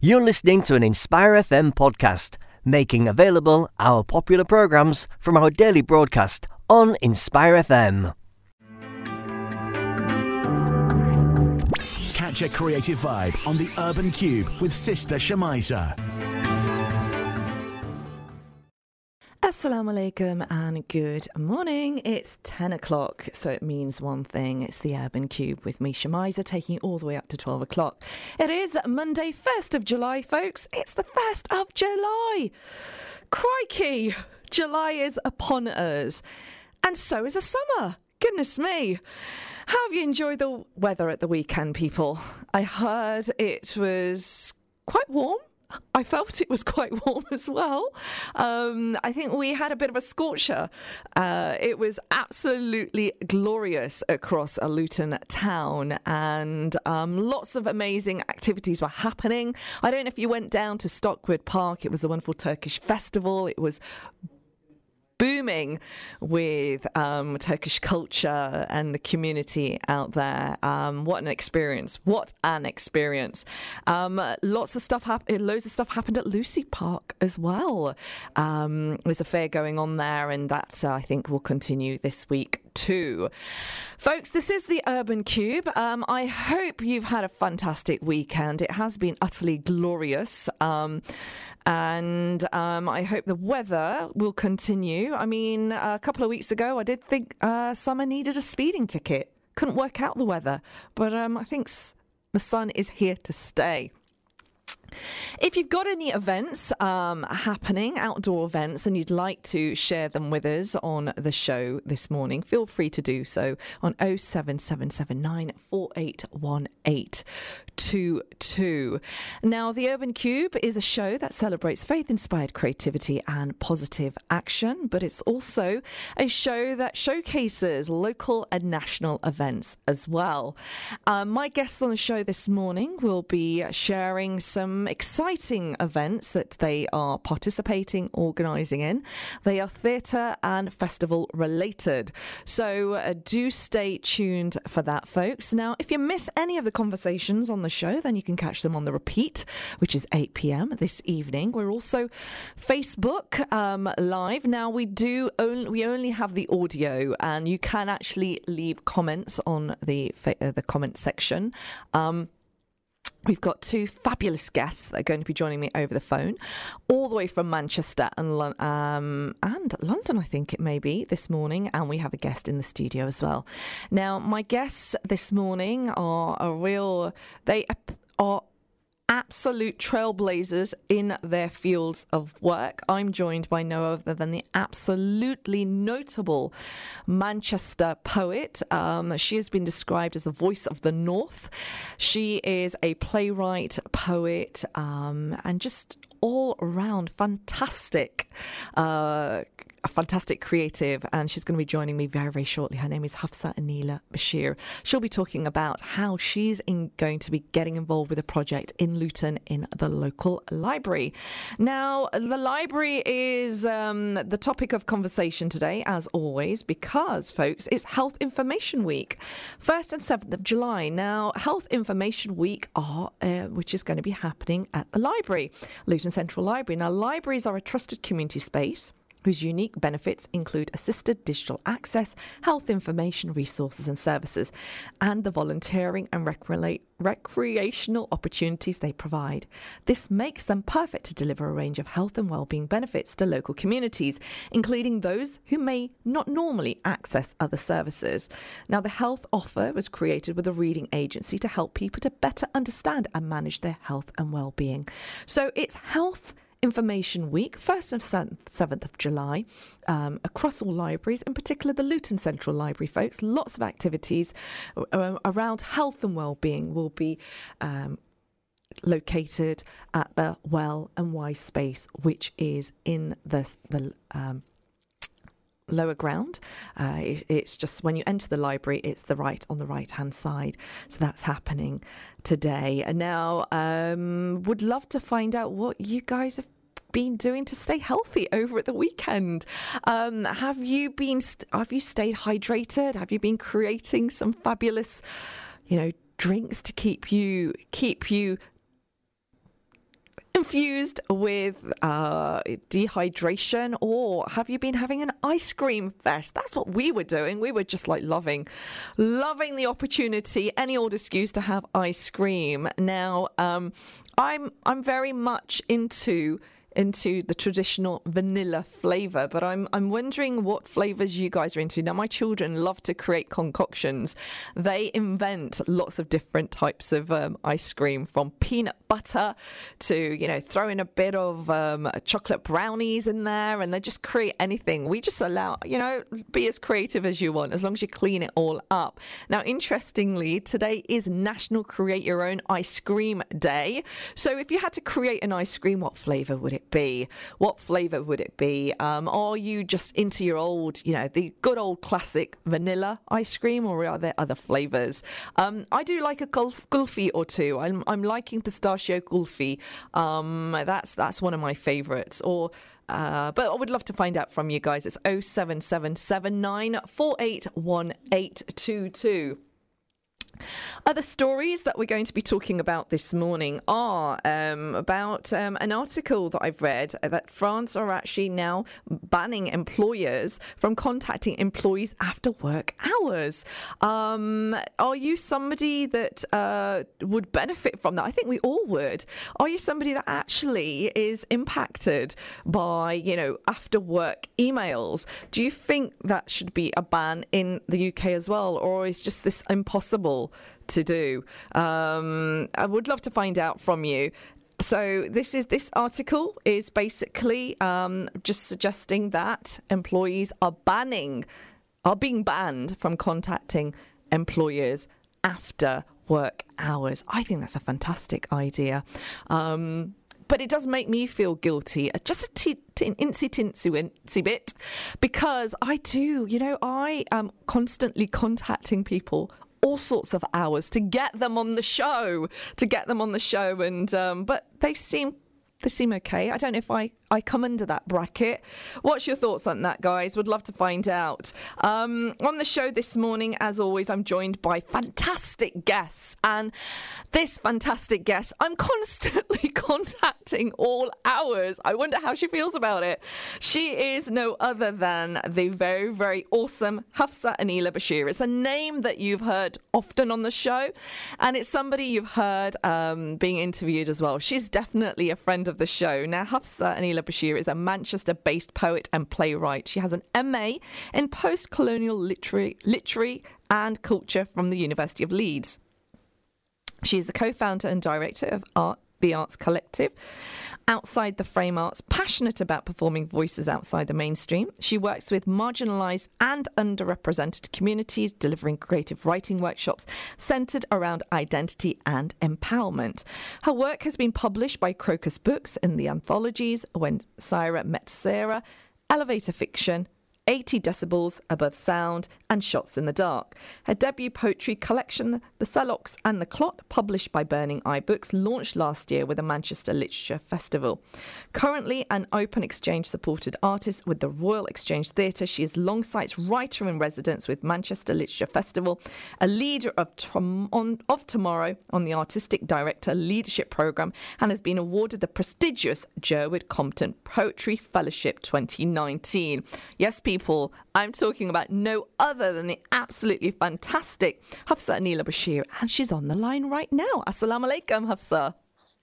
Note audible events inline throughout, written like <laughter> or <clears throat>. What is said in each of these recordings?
You're listening to an Inspire FM podcast, making available our popular programs from our daily broadcast on Inspire FM. Catch a creative vibe on the Urban Kube with Sister Shemiza. Assalamu alaikum and good morning. It's 10 o'clock, so it means one thing. It's the Urban Kube with me, Shemiza, taking you all the way up to 12 o'clock. It is Monday, 1st of July, folks. It's the 1st of July. Crikey! July is upon us. And so is a summer. Goodness me. How have you enjoyed the weather at the weekend, people? I heard it was quite warm I felt it was quite <laughs> warm as well. Um, I think we had a bit of a scorcher. Uh, it was absolutely glorious across Luton town, and um, lots of amazing activities were happening. I don't know if you went down to Stockwood Park, it was a wonderful Turkish festival. It was booming with um, Turkish culture and the community out there. Um, what an experience! What an experience! Um, lots of stuff happened. Loads of stuff happened at Lewsey Park as well. Um, there's a fair going on there, and that uh, I think will continue this week too. Folks, this is the Urban Kube. Um, I hope you've had a fantastic weekend. It has been utterly glorious. Um, and um, I hope the weather will continue. I mean, a couple of weeks ago, I did think uh, summer needed a speeding ticket. Couldn't work out the weather, but um, I think the sun is here to stay. If you've got any events um, happening, outdoor events, and you'd like to share them with us on the show this morning, feel free to do so on 07779 481822. Now, the Urban Kube is a show that celebrates faith inspired creativity and positive action, but it's also a show that showcases local and national events as well. Um, my guests on the show this morning will be sharing some exciting events that they are participating, organising in. They are theatre and festival related. So uh, do stay tuned for that, folks. Now, if you miss any of the conversations on the show, then you can catch them on the repeat, which is 8 pm this evening. We're also Facebook um, live. Now, we do only, we only have the audio, and you can actually leave comments on the, uh, the comment section. Um, We've got two fabulous guests that are going to be joining me over the phone, all the way from Manchester and um, and London, I think it may be this morning, and we have a guest in the studio as well. Now, my guests this morning are a real. They are absolute trailblazers in their fields of work. I'm joined by no other than the absolutely notable Manchester poet. Um, she has been described as the voice of the North. She is a playwright, poet, um, and just all around fantastic uh, a fantastic creative, and she's going to be joining me very, very shortly. Her name is Hafsah Aneela Bashir. She'll be talking about how she's in, going to be getting involved with a project in Luton in the local library. Now, the library is um, the topic of conversation today, as always, because, folks, it's Health Information Week, 1st and 7th of July. Now, Health Information Week are, uh, which is going to be happening at the library, Luton Central Library. Now, libraries are a trusted community space whose unique benefits include assisted digital access, health information resources and services, and the volunteering and recre- recreational opportunities they provide. This makes them perfect to deliver a range of health and well-being benefits to local communities, including those who may not normally access other services. Now, the health offer was created with a reading agency to help people to better understand and manage their health and well-being. So it's health Information Week, 1st and 7th of July, um, across all libraries, in particular the Luton Central Library, folks. Lots of activities uh, around health and well-being will be um, located at the Well and Wise space, which is in the, the um, lower ground. Uh, it, it's just when you enter the library, it's the right on the right hand side. So that's happening today. And now, um, would love to find out what you guys have been doing to stay healthy over at the weekend? Um, have you been? Have you stayed hydrated? Have you been creating some fabulous, you know, drinks to keep you keep you confused with uh, dehydration, or have you been having an ice cream fest? That's what we were doing. We were just like loving, loving the opportunity, any old excuse to have ice cream. Now, um, I'm I'm very much into into the traditional vanilla flavor, but I'm I'm wondering what flavors you guys are into. Now, my children love to create concoctions. They invent lots of different types of um, ice cream, from peanut butter to you know throwing a bit of um, chocolate brownies in there, and they just create anything. We just allow you know be as creative as you want, as long as you clean it all up. Now, interestingly, today is National Create Your Own Ice Cream Day. So, if you had to create an ice cream, what flavor would it be? What flavour would it be? Um, are you just into your old, you know, the good old classic vanilla ice cream, or are there other flavours? Um, I do like a gulf, kulfi or two. I'm, I'm liking pistachio kulfi. Um, that's that's one of my favourites. Or uh, but I would love to find out from you guys. It's 07779 481822. Other stories that we're going to be talking about this morning are um, about um, an article that I've read that France are actually now banning employers from contacting employees after work hours. Um, are you somebody that uh, would benefit from that? I think we all would. Are you somebody that actually is impacted by, you know, after work emails? Do you think that should be a ban in the UK as well, or is just this impossible? To do. Um, I would love to find out from you. So this is this article is basically um, just suggesting that employees are banning, are being banned from contacting employers after work hours. I think that's a fantastic idea. Um, but it does make me feel guilty, uh, just a t- t- insy tinsy bit, because I do, you know, I am constantly contacting people all sorts of hours to get them on the show, to get them on the show. And um, but they seem they seem okay. I don't know if I I come under that bracket. What's your thoughts on that, guys? Would love to find out. Um, on the show this morning, as always, I'm joined by fantastic guests. And this fantastic guest, I'm constantly <laughs> contacting all hours. I wonder how she feels about it. She is no other than the very, very awesome Hafsah Aneela Bashir. It's a name that you've heard often on the show, and it's somebody you've heard um, being interviewed as well. She's definitely a friend of the show. Now, Hafsah Aneela Bashir is a Manchester based poet and playwright. She has an MA in post colonial literary, literary and culture from the University of Leeds. She is the co founder and director of Art the Arts Collective. Outside the frame arts, passionate about performing voices outside the mainstream, she works with marginalised and underrepresented communities, delivering creative writing workshops centred around identity and empowerment. Her work has been published by Crocus Books in the anthologies When Syra Met Sarah, Elevator Fiction, 80 decibels above sound, and shots in the dark. Her debut poetry collection, The Celox and the Clot, published by Burning Eye Books, launched last year with the Manchester Literature Festival. Currently an open exchange supported artist with the Royal Exchange Theatre, she is Longsight's writer in residence with Manchester Literature Festival, a leader of, Tom- on, of Tomorrow on the Artistic Director Leadership Programme, and has been awarded the prestigious Jerwood Compton Poetry Fellowship 2019. Yes, people people, I'm talking about no other than the absolutely fantastic Hafsah Aneela Bashir, and she's on the line right now. Assalamu alaikum, Hafsah.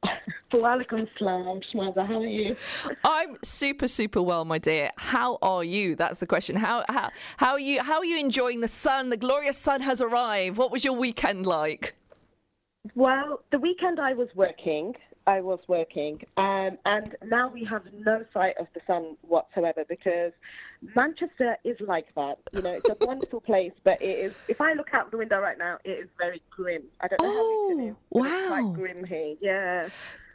<laughs> Walaikum salam, Shmaza. How are you? I'm super, super well, my dear. How are you? That's the question. How how how are you? How are you enjoying the sun? The glorious sun has arrived. What was your weekend like? Well, the weekend I was working. I was working, um, and now we have no sight of the sun whatsoever because Manchester is like that. You know, it's a <laughs> wonderful place, but it is. If I look out the window right now, it is very grim. I don't know oh, how it is. Wow, it's quite grim here. Yeah.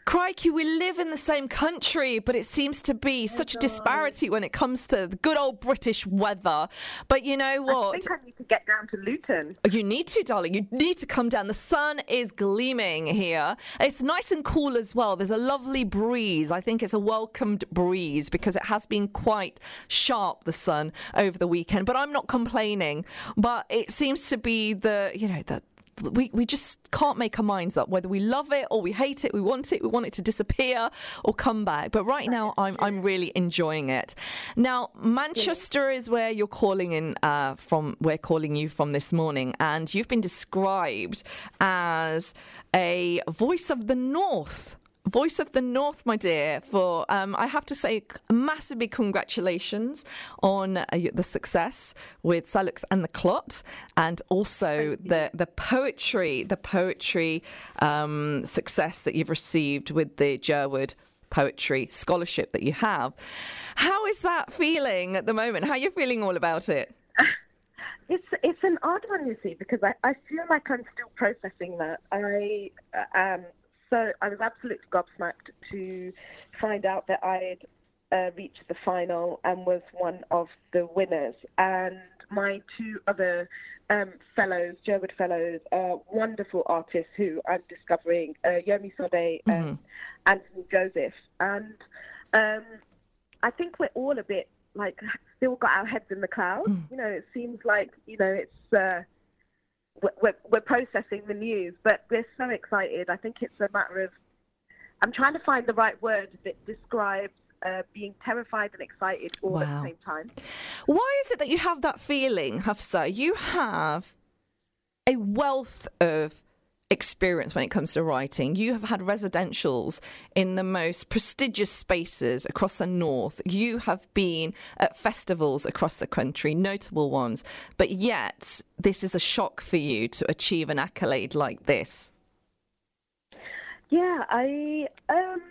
Crikey, we live in the same country, but it seems to be oh such a disparity when it comes to the good old British weather. But you know what? I think I need to get down to Luton. You need to, darling. You need to come down. The sun is gleaming here. It's nice and cool as well. There's a lovely breeze. I think it's a welcomed breeze because it has been quite sharp, the sun, over the weekend. But I'm not complaining. But it seems to be the, you know, the we, we just can't make our minds up whether we love it or we hate it, we want it, we want it to disappear or come back. But right now, I'm, I'm really enjoying it. Now, Manchester is where you're calling in uh, from, we're calling you from this morning, and you've been described as a voice of the North. Voice of the North, my dear, for um, I have to say, massively congratulations on uh, the success with Celox and the Clot, and also the the poetry, the poetry um, success that you've received with the Jerwood Poetry Scholarship that you have. How is that feeling at the moment? How are you feeling all about it? <laughs> It's it's an odd one, you see, because I, I feel like I'm still processing that. I uh, um so I was absolutely gobsmacked to find out that I'd uh, reached the final and was one of the winners. And my two other um, fellows, Jerwood fellows, uh, wonderful artists who I'm discovering, uh, Yomi Sode and Anthony Joseph. And um, I think we're all a bit like still got our heads in the clouds. You know, it seems like you know it's uh, we're, we're processing the news, but we're so excited. I think it's a matter of I'm trying to find the right word that describes uh, being terrified and excited all at the same time. Why is it that you have that feeling, Hafsah? You have a wealth of experience when it comes to writing. You have had residentials in the most prestigious spaces across the north. You have been at festivals across the country, notable ones. But yet, this is a shock for you to achieve an accolade like this. Yeah, I um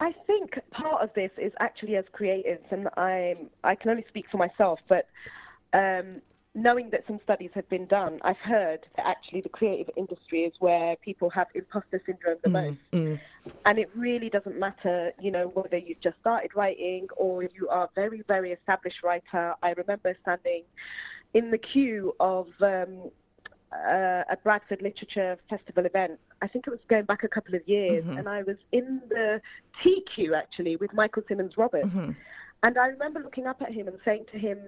I think part of this is actually as creatives, and I'm I can only speak for myself, but um, knowing that some studies have been done, I've heard that actually the creative industry is where people have imposter syndrome the most, and it really doesn't matter, you know, whether you've just started writing or you are a very very established writer. I remember standing in the queue of um, uh, a Bradford Literature Festival event. I think it was going back a couple of years, and I was in the T queue actually with Michael Symmons Roberts, and I remember looking up at him and saying to him,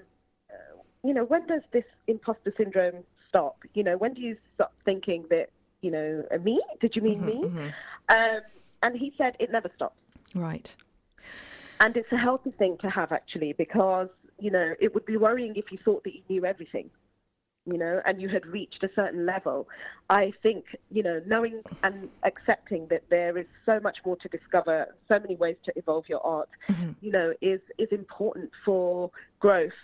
you know, when does this imposter syndrome stop? You know, when do you stop thinking that, you know, uh, me? Did you mean me? Um, and he said it never stops. Right. And it's a healthy thing to have actually because, you know, it would be worrying if you thought that you knew everything, you know, and you had reached a certain level. I think, you know, knowing and accepting that there is so much more to discover, so many ways to evolve your art, you know, is, is important for growth.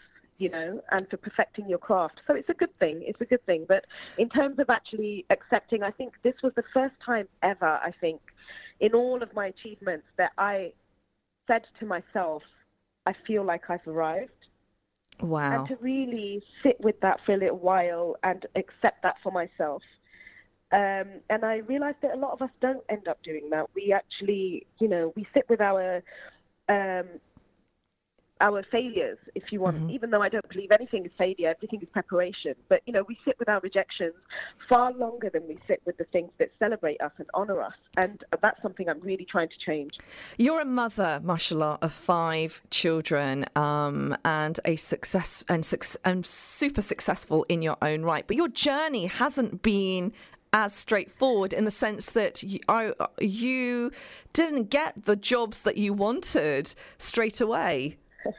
You know, and for perfecting your craft. So it's a good thing. It's a good thing. But in terms of actually accepting, I think this was the first time ever, I think, in all of my achievements that I said to myself, I feel like I've arrived. Wow. And to really sit with that for a little while and accept that for myself. Um, and I realized that a lot of us don't end up doing that. We actually, you know, we sit with our um, our failures, if you want, even though I don't believe anything is failure, everything is preparation. But, you know, we sit with our rejections far longer than we sit with the things that celebrate us and honor us. And that's something I'm really trying to change. You're a mother, mashallah, of five children, um, and a success and, suc- and super successful in your own right. But your journey hasn't been as straightforward in the sense that you, I, you didn't get the jobs that you wanted straight away. <laughs>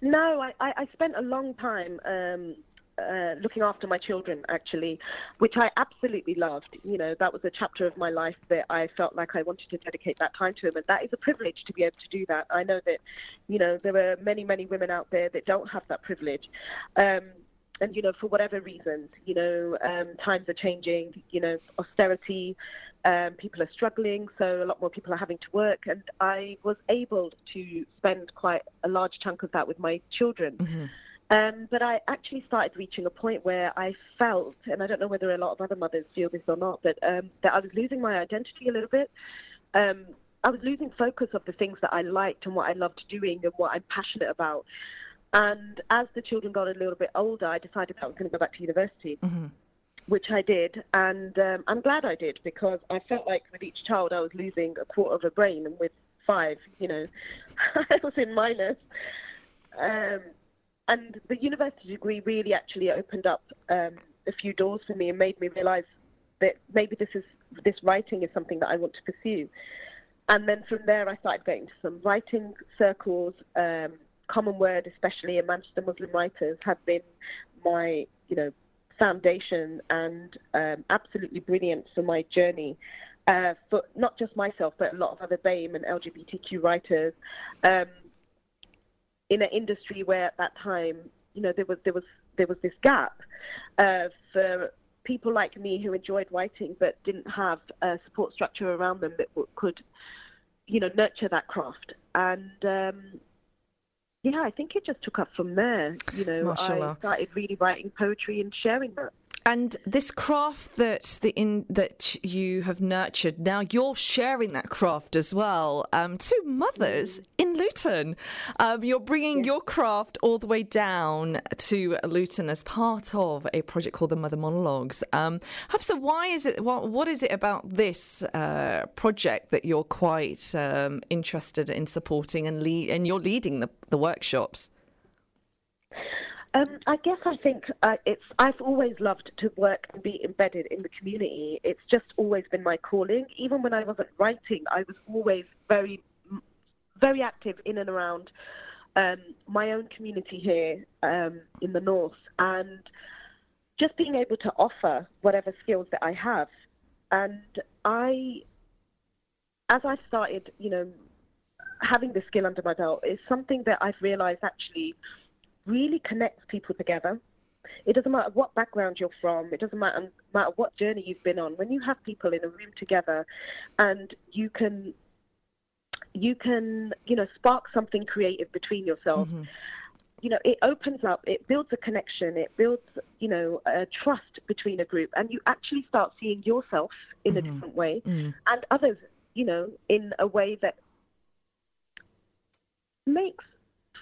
No, I, I, spent a long time um, uh, looking after my children, actually, which I absolutely loved. You know, that was a chapter of my life that I felt like I wanted to dedicate that time to them, and that is a privilege to be able to do that. I know that, you know, there are many, many women out there that don't have that privilege. Um, and you know for whatever reasons you know um, times are changing you know austerity um, people are struggling so a lot more people are having to work and i was able to spend quite a large chunk of that with my children um, but I actually started reaching a point where I felt, and I don't know whether a lot of other mothers feel this or not, but um, that I was losing my identity a little bit. Um, I was losing focus of the things that I liked and what I loved doing and what I'm passionate about. And as the children got a little bit older, I decided I was going to go back to university, which I did. And um, I'm glad I did because I felt like with each child I was losing a quarter of a brain, and with five, you know, <laughs> I was in minus. Um, and the university degree really actually opened up um, a few doors for me and made me realise that maybe this is this writing is something that I want to pursue. And then from there, I started going to some writing circles. Um, Commonword, especially in Manchester Muslim Writers, have been my, you know, foundation and um, absolutely brilliant for my journey. Uh, for not just myself, but a lot of other BAME and LGBTQ writers, um, in an industry where at that time, you know, there was there was there was this gap uh, for people like me who enjoyed writing but didn't have a support structure around them that could, you know, nurture that craft. And um, yeah, I think it just took up from there. You know, Mashallah. I started really writing poetry and sharing that. And this craft that the in that you have nurtured, now you're sharing that craft as well um, to mothers in Luton. Um, you're bringing your craft all the way down to Luton as part of a project called the Mother Monologues. Um, Hafsah, why is it? What, what is it about this uh, project that you're quite um, interested in supporting and lead, and you're leading the, the workshops? Um, I guess I think uh, it's. I've always loved to work and be embedded in the community. It's just always been my calling. Even when I wasn't writing, I was always very, very active in and around um, my own community here um, in the north, and just being able to offer whatever skills that I have. And I, as I started, you know, having the skill under my belt, is something that I've realised actually really connects people together. It doesn't matter what background you're from. It doesn't matter, matter what journey you've been on. When you have people in a room together, and you can, you can, you know, spark something creative between yourselves. Mm-hmm. You know, it opens up. It builds a connection. It builds, you know, a trust between a group, and you actually start seeing yourself in Mm-hmm. a different way, Mm. and others, you know, in a way that makes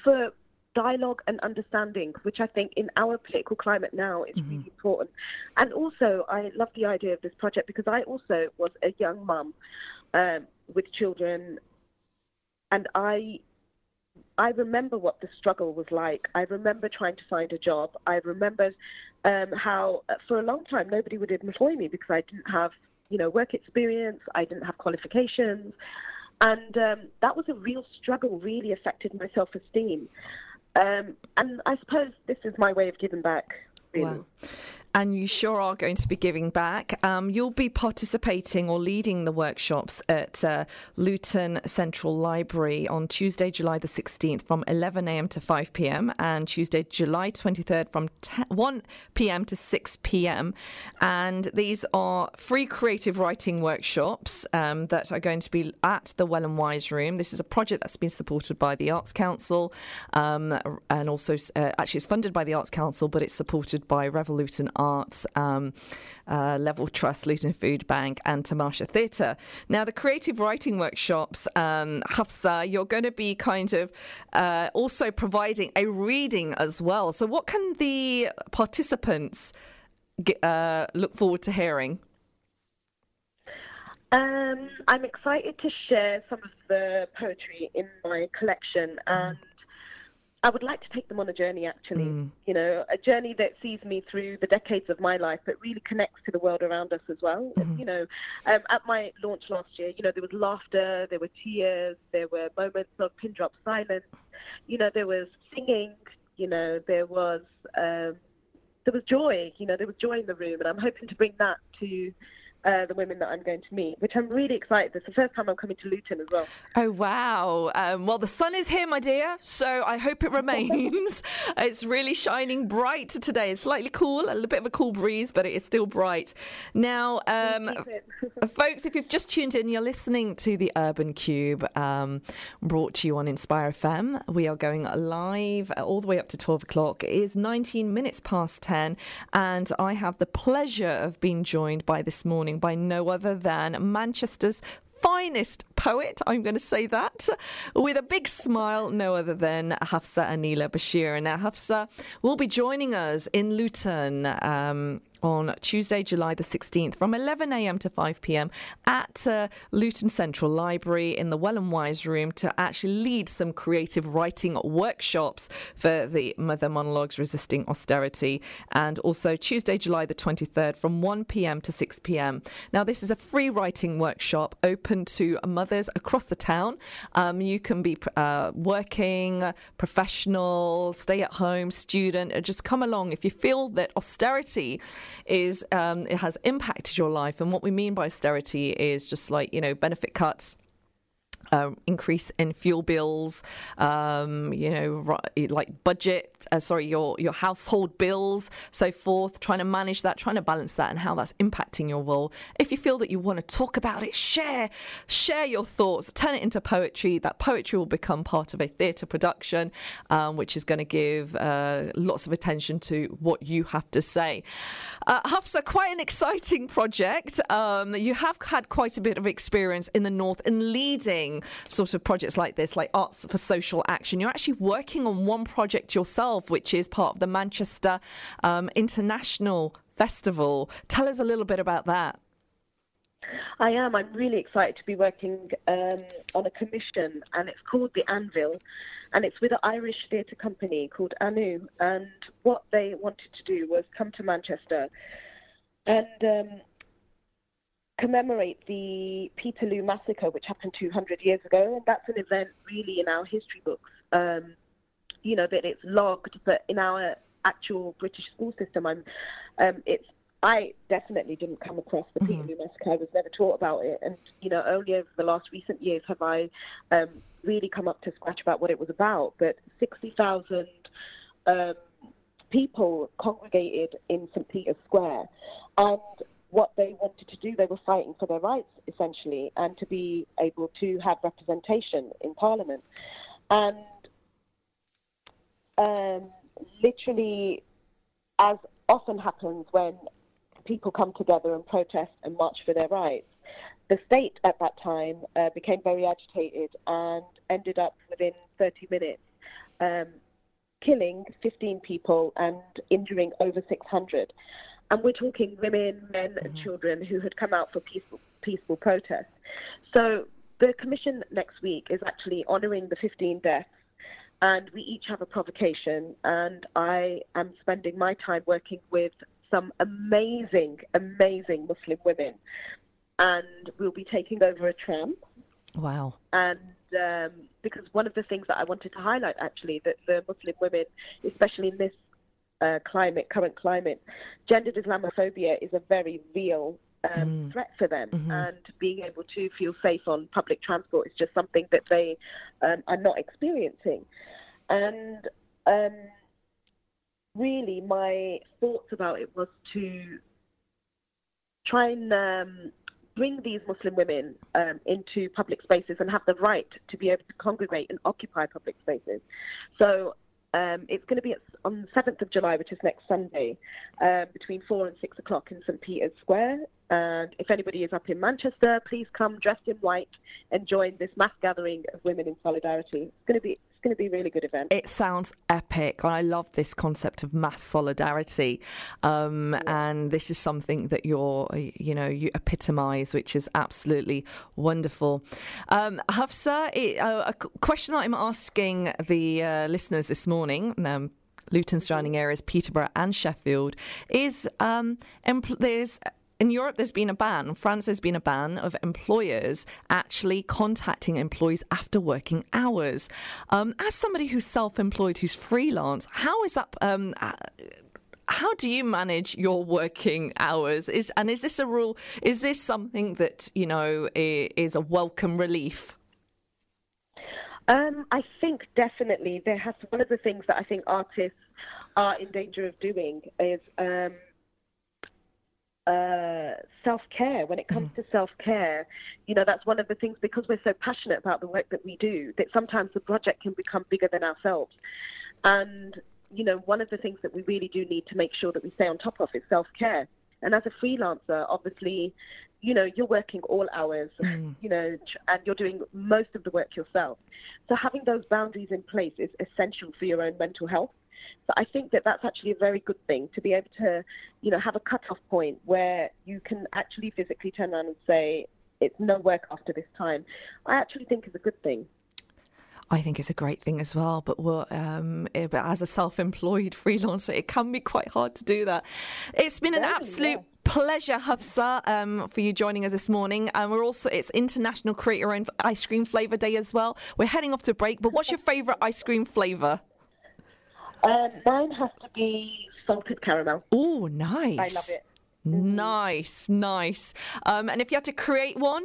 for dialogue and understanding, which I think in our political climate now is really important. And also, I love the idea of this project because I also was a young mum um, with children, and I. I remember what the struggle was like. I remember trying to find a job. I remember um, how, uh, for a long time, nobody would employ me because I didn't have, you know, work experience. I didn't have qualifications, and um, that was a real struggle. Really affected my self-esteem. Um, and I suppose this is my way of giving back. Really. Wow. And you sure are going to be giving back. Um, you'll be participating or leading the workshops at uh, Luton Central Library on Tuesday, July the 16th from 11am to 5pm and Tuesday, July 23rd from 10, 1pm to 6pm. And these are free creative writing workshops um, that are going to be at the Well and Wise Room. This is a project that's been supported by the Arts Council um, and also, uh, actually, it's funded by the Arts Council, but it's supported by Revolution Arts, um, uh, Level Trust, Luton Food Bank, and Tamasha Theatre. Now, the creative writing workshops, um, Hafsah, you're going to be kind of uh, also providing a reading as well. So, what can the participants get, uh, look forward to hearing? Um, I'm excited to share some of the poetry in my collection, and I would like to take them on a journey. Actually, you know, a journey that sees me through the decades of my life, but really connects to the world around us as well. You know, um, at my launch last year, you know, there was laughter, there were tears, there were moments of pin drop silence. You know, there was singing. You know, there was um, there was joy. You know, there was joy in the room, and I'm hoping to bring that to uh, the women that I'm going to meet, which I'm really excited. It's the first time I'm coming to Luton as well. Oh, wow. Um, well, the sun is here, my dear, so I hope it remains. <laughs> it's really shining bright today. It's slightly cool, a little bit of a cool breeze, but it is still bright. Now, um, <laughs> folks, if you've just tuned in, you're listening to the Urban Kube um, brought to you on Inspire FM. We are going live all the way up to 12 o'clock. It is 19 minutes past 10, and I have the pleasure of being joined by this morning by no other than Manchester's finest poet, I'm going to say that, with a big smile, no other than Hafsah Aneela Bashir. Now, Hafsah will be joining us in Luton. Um, on Tuesday, July the 16th from 11am to 5pm at uh, Luton Central Library in the Well and Wise room to actually lead some creative writing workshops for the Mother Monologues Resisting Austerity. And also Tuesday, July the 23rd from 1pm to 6pm. Now, this is a free writing workshop open to mothers across the town. Um, you can be uh, working, professional, stay at home, student, just come along if you feel that austerity is um, it has impacted your life. And what we mean by austerity is just like you know benefit cuts um, increase in fuel bills, um, you know, like budget, uh, sorry, your your household bills, so forth. Trying to manage that, trying to balance that, and how that's impacting your role. If you feel that you want to talk about it, share share your thoughts, turn it into poetry. That poetry will become part of a theatre production, um, which is going to give uh, lots of attention to what you have to say. Uh, Hafsah, quite an exciting project. Um, you have had quite a bit of experience in the north in leading sort of projects like this, like Arts for Social Action. You're actually working on one project yourself, which is part of the Manchester um, International Festival. Tell us a little bit about that. I am. I'm really excited to be working um, on a commission, and it's called The Anvil, and it's with an Irish theatre company called Anu. And what they wanted to do was come to Manchester and um, commemorate the Peterloo massacre, which happened 200 years ago, and that's an event really in our history books. Um, you know that it's logged, but in our actual British school system, I'm, um, it's I definitely didn't come across the mm-hmm. Peterloo massacre. I was never taught about it, and you know only over the last recent years have I um, really come up to scratch about what it was about. But 60,000 um, people congregated in St Peter's Square, and what they wanted to do. They were fighting for their rights, essentially, and to be able to have representation in Parliament. And um, literally, as often happens when people come together and protest and march for their rights, the state at that time uh, became very agitated and ended up within 30 minutes um, killing 15 people and injuring over 600. And we're talking women, men, and mm-hmm. children who had come out for peaceful, peaceful protest. So the commission next week is actually honouring the 15 deaths and we each have a provocation and I am spending my time working with some amazing, amazing Muslim women and we'll be taking over a tram. Wow. And um, because one of the things that I wanted to highlight actually that the Muslim women, especially in this uh, climate, current climate, gendered Islamophobia is a very real um, mm. threat for them, mm-hmm. and being able to feel safe on public transport is just something that they um, are not experiencing. And um, really, my thoughts about it was to try and um, bring these Muslim women um, into public spaces and have the right to be able to congregate and occupy public spaces. So um, it's going to be on the 7th of July, which is next Sunday, um, between 4 and 6 o'clock in St. Peter's Square. And if anybody is up in Manchester, please come dressed in white and join this mass gathering of women in solidarity. It's going to be going to be a really good event. It sounds epic. And I love this concept of mass solidarity. Um, yeah. And this is something that you're, you know, you epitomise, which is absolutely wonderful. Um, Hafsah, uh, a question that I'm asking the uh, listeners this morning. Um, Luton surrounding areas, Peterborough and Sheffield, is um, empl- there's in Europe, there's been a ban. France, there's been a ban of employers actually contacting employees after working hours. Um, as somebody who's self-employed, who's freelance, how is that? Um, uh, how do you manage your working hours? Is and is this a rule? Is this something that you know is a welcome relief? Um, I think definitely there has one of the things that I think artists are in danger of doing is uh, self-care when it comes mm. to self-care you know that's one of the things because we're so passionate about the work that we do that sometimes the project can become bigger than ourselves and you know one of the things that we really do need to make sure that we stay on top of is self-care and as a freelancer obviously you know you're working all hours mm. you know and you're doing most of the work yourself so having those boundaries in place is essential for your own mental health So I think that that's actually a very good thing to be able to, you know, have a cut-off point where you can actually physically turn around and say it's no work after this time. I actually think is a good thing. I think it's a great thing as well. But um, but as a self-employed freelancer, it can be quite hard to do that. It's been an absolute yeah. pleasure, Hafsah, um, for you joining us this morning. And we're also it's International Create Your Own Ice Cream Flavour Day as well. We're heading off to break. But what's your favourite ice cream flavour? Um, mine has to be salted caramel. Oh, nice! I love it. Mm-hmm. Nice, nice. Um, and if you had to create one?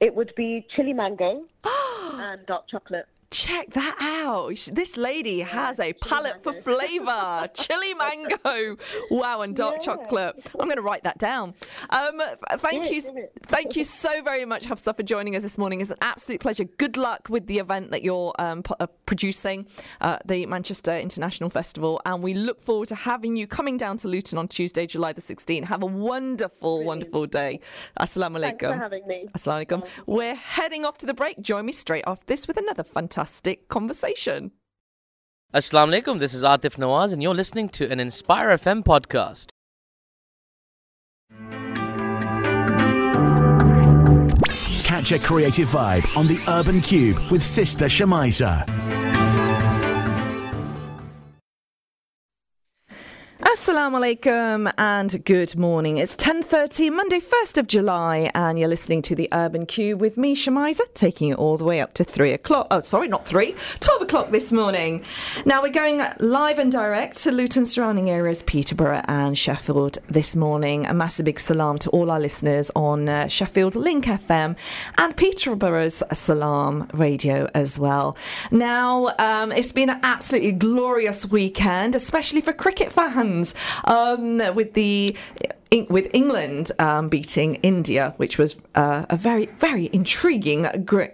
It would be chili mango <gasps> and dark chocolate. Check that out. This lady has a palate for flavour. <laughs> chili mango. Wow, and dark yeah. chocolate. I'm going to write that down. Um, thank you. thank <laughs> you so very much, Hafsah, for joining us this morning. It's an absolute pleasure. Good luck with the event that you're um, p- uh, producing, uh, the Manchester International Festival. And we look forward to having you coming down to Luton on Tuesday, July the 16th. Have a wonderful, Brilliant. wonderful day. Assalamu alaikum. Thanks for having me. Assalamu alaikum. We're heading off to the break. Join me straight off this with another fantastic fantastic conversation. Assalamu alaikum, this is Atif Nawaz, and you're listening to an Inspire FM podcast. Catch a creative vibe on the Urban Kube with Sister Shemiza. Assalamu alaikum and good morning. It's 10.30, Monday 1st of July, and you're listening to the Urban Kube with me, Shemiza, taking it all the way up to 3 o'clock. Oh, sorry, not 3, 12 o'clock this morning. Now we're going live and direct to Luton surrounding areas, Peterborough and Sheffield this morning. A massive big salam to all our listeners on uh, Sheffield Link FM and Peterborough's Salam Radio as well. Now, um, it's been an absolutely glorious weekend, especially for cricket fans um, with the with England um, beating India, which was uh, a very, very intriguing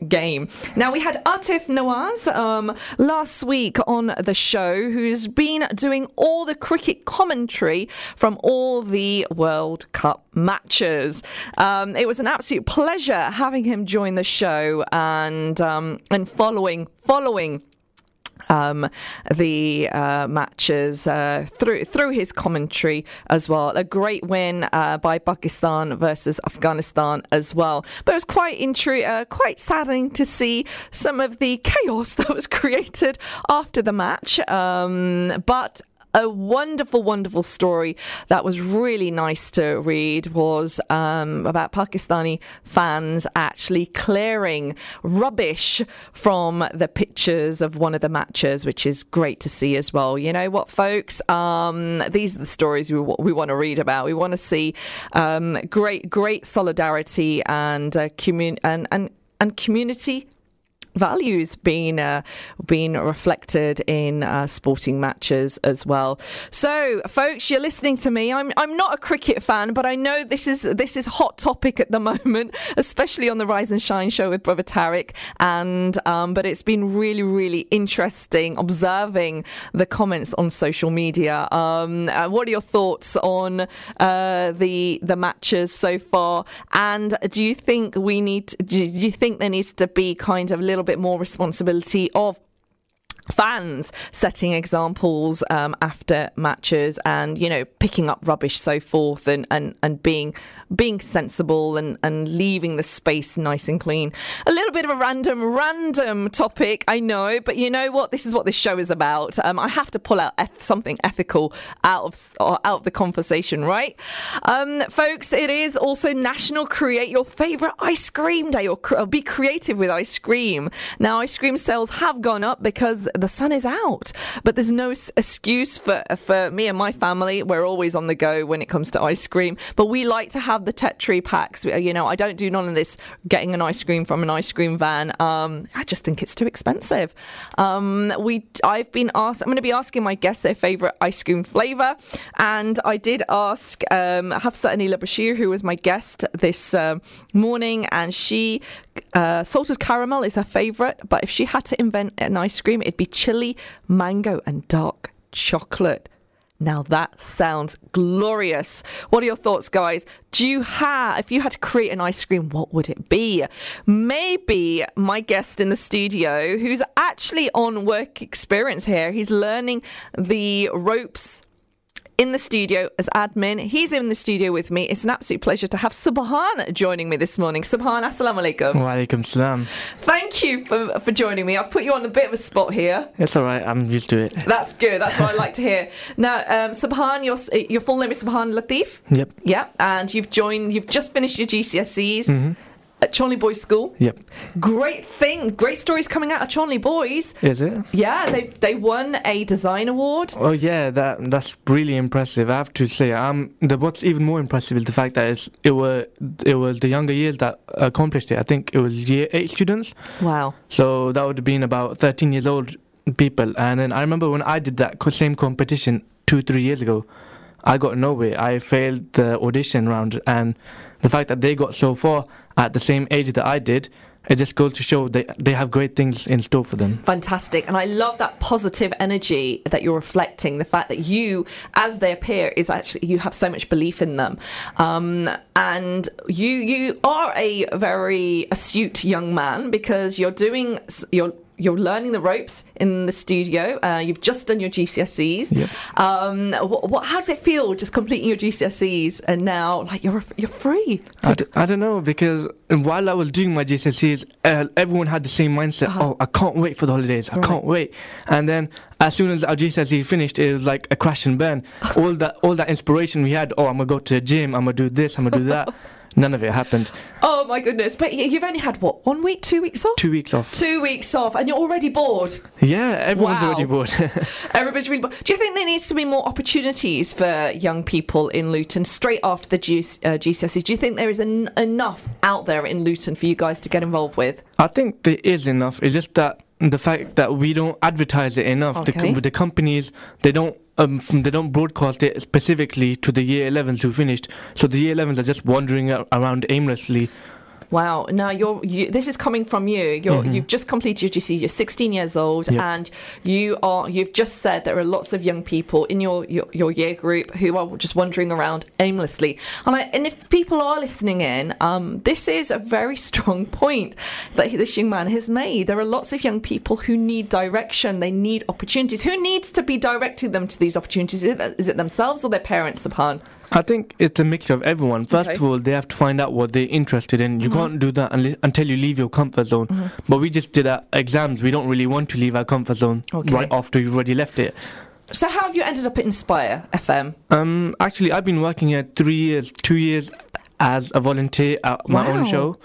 game. Now, we had Atif Nawaz um, last week on the show, who's been doing all the cricket commentary from all the World Cup matches. Um, it was an absolute pleasure having him join the show and um, and following following um, the uh, matches uh, through through his commentary as well. A great win uh, by Pakistan versus Afghanistan as well. But it was quite uh, quite saddening to see some of the chaos <laughs> that was created after the match. Um, but a wonderful, wonderful story that was really nice to read was um, about Pakistani fans actually clearing rubbish from the pictures of one of the matches, which is great to see as well. You know what, folks? Um, these are the stories we, we want to read about. We want to see um, great, great solidarity and uh, commun- and and and community values being uh, being reflected in uh, sporting matches as well. So, folks, you're listening to me. I'm I'm not a cricket fan, but I know this is this is hot topic at the <laughs> moment, especially on the Rise and Shine show with Brother Tarek. And um, but it's been really really interesting observing the comments on social media. Um, uh, what are your thoughts on uh, the the matches so far? And do you think we need? Do you think there needs to be kind of a little little bit more responsibility of fans setting examples um, after matches and you know picking up rubbish so forth and and, and being being sensible and, and leaving the space nice and clean. A little bit of a random, random topic, I know, but you know what? This is what this show is about. Um, I have to pull out eth- something ethical out of out of the conversation, right? Um, folks, it is also National Create Your Favorite Ice Cream Day, or, cr- be creative with ice cream. Now, ice cream sales have gone up because the sun is out, but there's no s- excuse for for me and my family. We're always on the go when it comes to ice cream, but we like to have the Tetra packs. You know, I don't do none of this getting an ice cream from an ice cream van. Um, I just think it's too expensive. Um, we, I've been asked. I'm going to be asking my guests their favorite ice cream flavor, and I did ask um, Hafsah Aneela Bashir, who was my guest this uh, morning, and she uh, salted caramel is her favorite. But if she had to invent an ice cream, it'd be chili, mango, and dark chocolate. Now that sounds glorious. What are your thoughts, guys? Do you have, if you had to create an ice cream, what would it be? Maybe my guest in the studio, who's actually on work experience here, he's learning the ropes in the studio as admin. He's in the studio with me. It's an absolute pleasure to have Subhan joining me this morning. Subhan, assalamu alaikum. Walaikum salam. Thank you for, for joining me. I've put you on a bit of a spot here. It's all right. I'm used to it. That's good. That's what I like to hear. Now, um, Subhan, your your full name is Subhan Latif. Yep. Yep. and you've joined. You've just finished your GCSEs. At Challney Boys School. Yep. Great thing. Great stories coming out of Challney Boys. Is it? Yeah, they they won a design award. Oh yeah, that that's really impressive. I have to say, um, the what's even more impressive is the fact that it's, it was it was the younger years that accomplished it. I think it was year eight students. Wow. So that would have been about 13 years old people. And then I remember when I did that same competition two, three years ago, I got nowhere. I failed the audition round. And the fact that they got so far at the same age that I did, it just goes to show they, they have great things in store for them. Fantastic. And I love that positive energy that you're reflecting. The fact that you, as they appear, is actually you have so much belief in them. Um, and you you are a very astute young man because you're doing you're you're learning the ropes in the studio. Uh, you've just done your GCSEs. Yep. Um, what, what, how does it feel just completing your GCSEs and now like you're you're free? I, d- I don't know because while I was doing my GCSEs, uh, everyone had the same mindset. Oh, I can't wait for the holidays. I Uh-huh. Right. can't wait. And then as soon as our GCSE finished, it was like a crash and burn. <laughs> all that all that inspiration we had. Oh, I'm gonna go to the gym. I'm gonna do this. I'm gonna do that. <laughs> None of it happened. Oh my goodness! But you've only had what one week, two weeks off. Two weeks off. Two weeks off, and you're already bored. Yeah, everyone's Wow. already bored. <laughs> Everybody's really bored. Do you think there needs to be more opportunities for young people in Luton straight after the G- uh, GCSEs? Do you think there is en- enough out there in Luton for you guys to get involved with? I think there is enough. It's just that the fact that we don't advertise it enough. The, com- the companies they don't um, f- they don't broadcast it specifically to the year 11s who finished. So the year 11s are just wandering around aimlessly. Wow! Now you're you, this is coming from you. You're you've just completed your GCSEs. You're 16 years old, Yep. and you are you've just said there are lots of young people in your your, your year group who are just wandering around aimlessly. And I, and if people are listening in, um, this is a very <laughs> strong point that this young man has made. There are lots of young people who need direction. They need opportunities. Who needs to be directing them to these opportunities? Is it, is it themselves or their parents, Upon? I think it's a mixture of everyone. First Okay. of all, they have to find out what they're interested in. You can't do that unli- until you leave your comfort zone. But we just did our exams. We don't really want to leave our comfort zone Okay. right after you've already left it. So how have you ended up at Inspire FM? Um, actually, I've been working here three years, two years as a volunteer at my Wow. own show.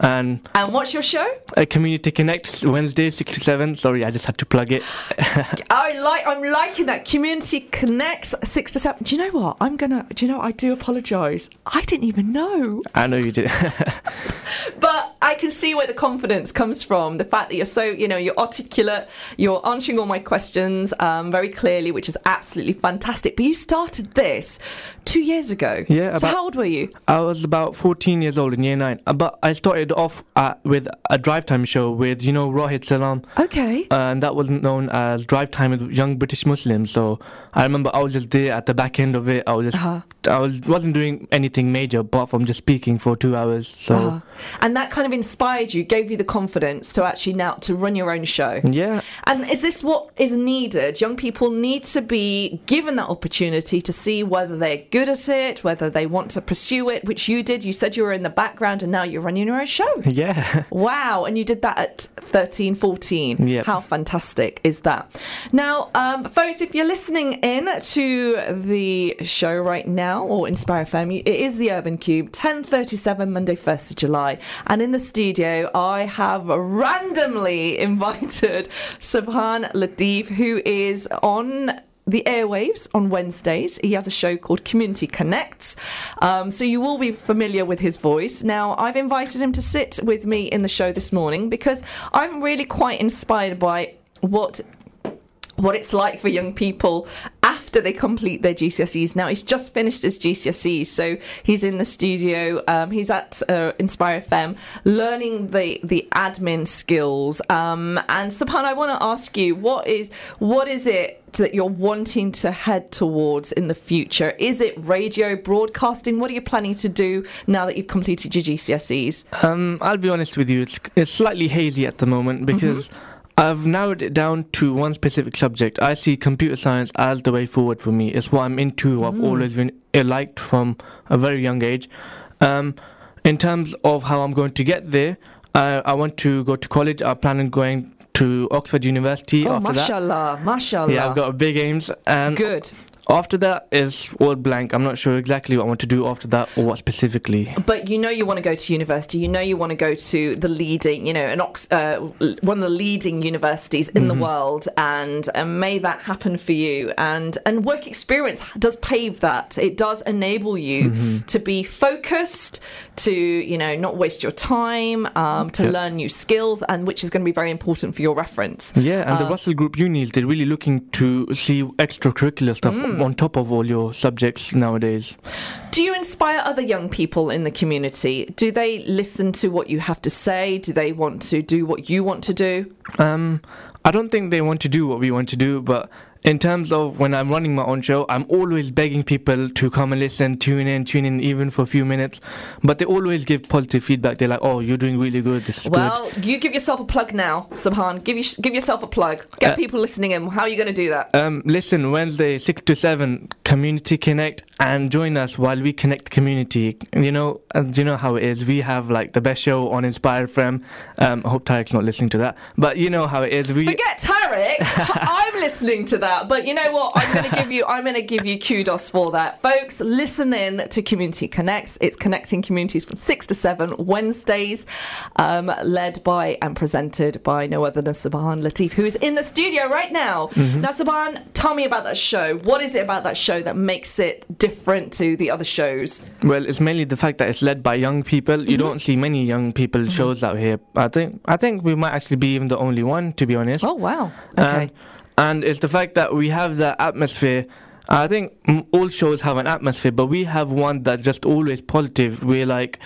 And And what's your show? a Community Connect Wednesday, 6 to 7. Sorry, I just had to plug it. <laughs> I like. I'm liking that. Community connects six to seven. Do you know what? I'm gonna. Do you know? I do apologise. I didn't even know. I know you did. <laughs> But I can see where the confidence comes from. The fact that you're so, you know, you're articulate, you're answering all my questions um, very clearly, which is absolutely fantastic. But you started this two years ago. Yeah, So how old were you? I was about 14 years old in year 9. Uh, But I started off uh, with a drive time show with, you know, Rohit Salam. Okay. and that was known as Drive Time with Young British Muslims. So I remember I was just there at the back end of it. I was just, Uh-huh. I was wasn't doing anything major apart from just speaking for two hours. So Uh, and that kind of inspired you, gave you the confidence to actually now to run your own show. yeah, And is this what is needed? Young people need to be given that opportunity to see whether they're good at it, whether they want to pursue it, which you did. You said you were in the background and now you're running your own show. Yeah. <laughs> Wow. And you did that at 13, 14. Yep. How fantastic is that? Now, um, folks, if you're listening in to the show right now or Inspire FM, it is the Urban Kube, 1037 Monday, 1st of July. And in the studio, I have randomly <laughs> invited Subhan Latif, who is on the airwaves on Wednesdays. He has a show called Community Connects. Um, so you will be familiar with his voice. Now, I've invited him to sit with me in the show this morning because I'm really quite inspired by what what it's like for young people after they complete their GCSEs. Now he's just finished his GCSEs, so he's in the studio. Um, he's at uh, Inspire FM, learning the the admin skills. Um, and Subhan, I want to ask you, what is what is it that you're wanting to head towards in the future? Is it radio broadcasting? What are you planning to do now that you've completed your GCSEs? Um, I'll be honest with you, it's, it's slightly hazy at the moment because I've narrowed it down to one specific subject. I see computer science as the way forward for me. It's what I'm into. I've always been liked from a very young age. Um, in terms of how I'm going to get there, uh, I want to go to college. I plan on going to Oxford University Oh, after that. mashallah, mashallah. Yeah, I've got big aims. And Good. after that is all blank. I'm not sure exactly what I want to do after that or what specifically. But you know you want to go to university. You know you want to go to the leading, you know, an Ox- uh, one of the leading universities in the world, and, and may that happen for you. And and work experience does pave that. It does enable you to be focused, to you know not waste your time, um, to Yeah. learn new skills, and which is going to be very important for your reference. Yeah, and the Russell Group unis, they're really looking to see extracurricular stuff on top of all your subjects nowadays. Do you inspire other young people in the community? Do they listen to what you have to say? Do they want to do what you want to do? Um, I don't think they want to do what we want to do, but in terms of when I'm running my own show, I'm always begging people to come and listen, tune in, tune in even for a few minutes. But they always give positive feedback. They're like, "Oh, you're doing really good. This is good." Well, you give yourself a plug now, Subhan. Give you give yourself a plug. Get Uh, people listening in. How are you going to do that? Um, listen, Wednesday, 6 to 7, Community Connect, and join us while we connect the community. You know, you know how it is. We have like the best show on Inspire FM. Um, I hope Tarek's not listening to that. But you know how it is. We Forget Tarek. <laughs> I'm listening to that, but you know what? I'm going to give you. I'm going to give you kudos for that, folks. Listen in to Community Connects. It's connecting communities from six to seven Wednesdays, um, led by and presented by no other than Subhan Latif, who is in the studio right now. Mm-hmm. Now, Subhan, tell me about that show. What is it about that show that makes it different to the other shows? Well, it's mainly the fact that it's led by young people. Mm-hmm. You don't see many young people shows out here. I think I think we might actually be even the only one, to be honest. Oh wow! Okay. And, and it's the fact that we have that atmosphere. I think all shows have an atmosphere, but we have one that's just always positive. We're like,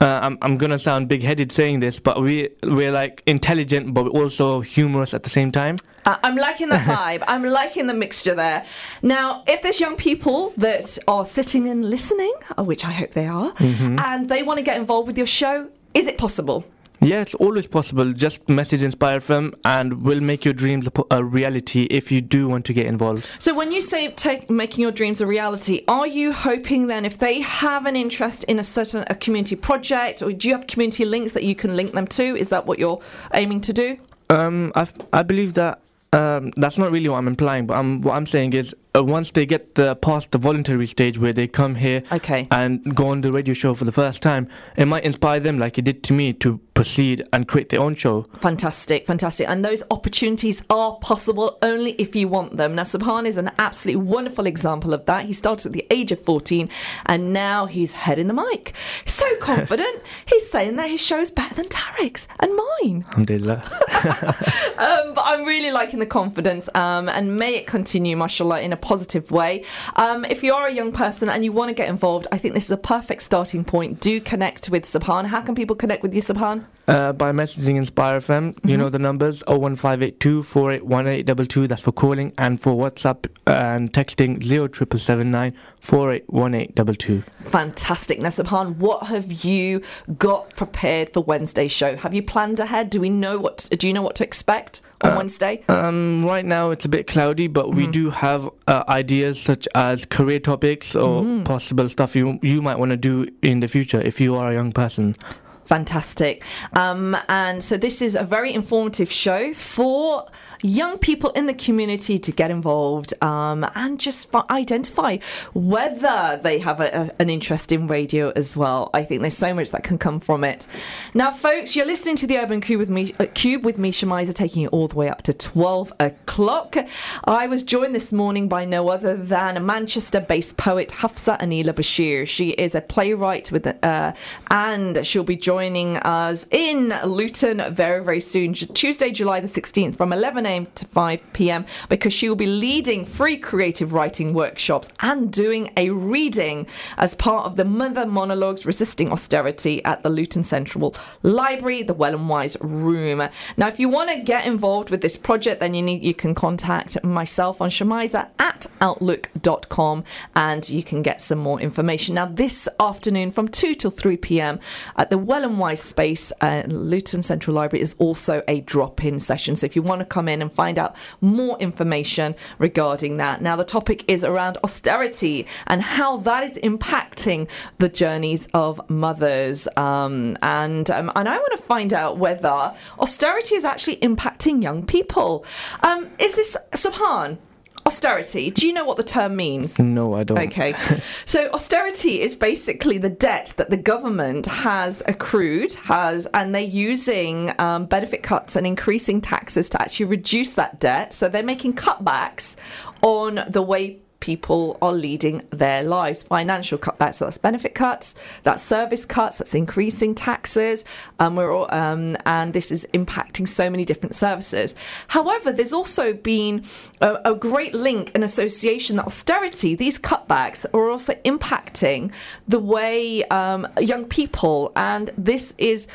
uh, I'm, I'm gonna sound big-headed saying this, but we we're like intelligent, but also humorous at the same time. Uh, I'm liking the <laughs> vibe. I'm liking the mixture there. Now, if there's young people that are sitting and listening, uh, which I hope they are, and they want to get involved with your show, is it possible? Yeah, it's always possible. Just message Inspire FM, and we'll make your dreams a, a reality if you do want to get involved. So, when you say take, making your dreams a reality, are you hoping then if they have an interest in a certain a community project, or do you have community links that you can link them to? Is that what you're aiming to do? Um, I I believe that um, that's not really what I'm implying, but I'm, what I'm saying is uh, once they get the past the voluntary stage where they come here Okay. and go on the radio show for the first time, it might inspire them, like it did to me, to proceed and create their own show. Fantastic, fantastic. And those opportunities are possible only if you want them. Now, Subhan is an absolutely wonderful example of that. He started at the age of 14 and now he's head in the mic. So <laughs> confident. he's saying that his show's better than Tarek's and mine. Alhamdulillah. <laughs> Um, but I'm really liking the confidence um, and may it continue, mashallah, in a positive way. Um, if you are a young person and you want to get involved, I think this is a perfect starting point. Do connect with Subhan. How can people connect with you, Subhan? Uh, by messaging Inspire FM, you know the numbers 01582 481822. That's for calling, and for WhatsApp and texting 0779 481822. Fantastic. Now, Subhan, what have you got prepared for Wednesday's show? Have you planned ahead? Do we know what? Do you know what to expect on Wednesday? Um, right now it's a bit cloudy, but we do have uh, ideas such as career topics or possible stuff you you might want to do in the future if you are a young person. Fantastic. Um, and so this is a very informative show for young people in the community to get involved um, and just identify whether they have a, a- an interest in radio as well. I think there's so much that can come from it. Now, folks, you're listening to the Urban Kube with me, uh, Kube with me, Shemiza, taking it all the way up to 12 o'clock. I was joined this morning by no other than a Manchester-based poet, Hafsah Aneela Bashir. She is a playwright with, uh, and she'll be joining us in Luton very, very soon, Tuesday, July the 16th, from 11am to 5pm, because she will be leading free creative writing workshops and doing a reading as part of the Mother Monologues Resisting Austerity at the Luton Central Library, the Well and Wise Room. Now, if you want to get involved with this project, then you need you can contact myself on shemiza at outlook.com and you can get some more information. Now, this afternoon from 2 till 3 pm at the Well and Wise space at Luton Central Library is also a drop in session. So if you want to come in and find out more information regarding that. Now, the topic is around austerity and how that is impacting the journeys of mothers. Um, and, um, and I want to find out whether austerity is actually impacting young people. Um, is this, Subhan? Austerity. Do you know what the term means? No, I don't. Okay. <laughs> so austerity is basically the debt that the government has accrued, has, and they're using um, benefit cuts and increasing taxes to actually reduce that debt. So they're making cutbacks on the way people are leading their lives. Financial cutbacks, that's benefit cuts, that's service cuts, that's increasing taxes, um, we're all, um, and this is impacting so many different services. However, there's also been a, a great link and association that austerity, these cutbacks, are also impacting the way um, young people, and this is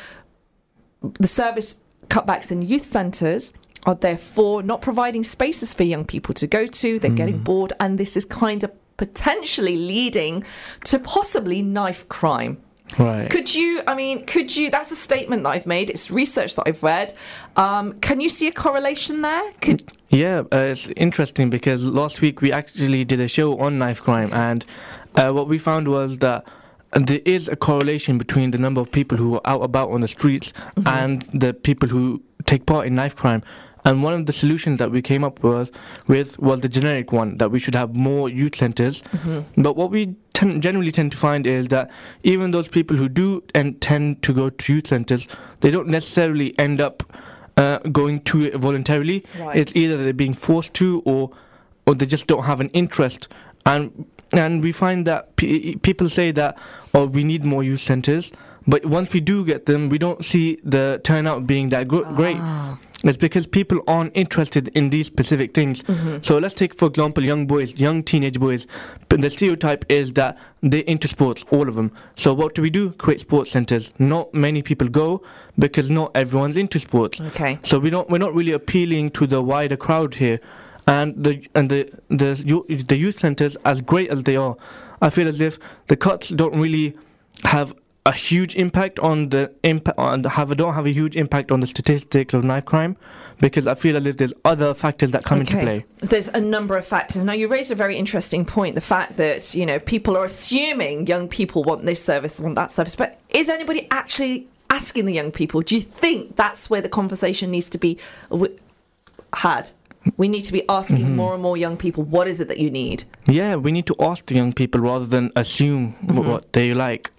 the service cutbacks in youth centres are therefore not providing spaces for young people to go to. They're getting bored, and this is kind of potentially leading to possibly knife crime. Right. Could you, I mean, could you, that's a statement that I've made, it's research that I've read. Um, can you see a correlation there? Could, Yeah, uh, it's interesting because last week we actually did a show on knife crime, and uh, what we found was that there is a correlation between the number of people who are out about on the streets and the people who take part in knife crime. And one of the solutions that we came up with, with was the generic one that we should have more youth centers. But what we ten- generally tend to find is that even those people who do and tend to go to youth centers, they don't necessarily end up uh, going to it voluntarily. Right. It's either they're being forced to, or or they just don't have an interest. And and we find that pe people say that, oh, we need more youth centers. But once we do get them, we don't see the turnout being that gr- great. Ah. It's because people aren't interested in these specific things. Mm-hmm. So let's take, for example, young boys, young teenage boys. The stereotype is that they're into sports, all of them. So what do we do? Create sports centers. Not many people go because not everyone's into sports. okay. So we don't we're not really appealing to the wider crowd here, and the and the the the youth centers as great as they are, I feel as if the cuts don't really have a huge impact on the impact on the, have don't have a huge impact on the statistics of knife crime, because I feel as if there's other factors that come into play. There's a number of factors. Now, you raised a very interesting point the fact that, you know, people are assuming young people want this service, want that service. But is anybody actually asking the young people? Do you think that's where the conversation needs to be w- had? We need to be asking Mm-hmm. more and more young people, what is it that you need? Yeah, we need to ask the young people rather than assume wh- what they like.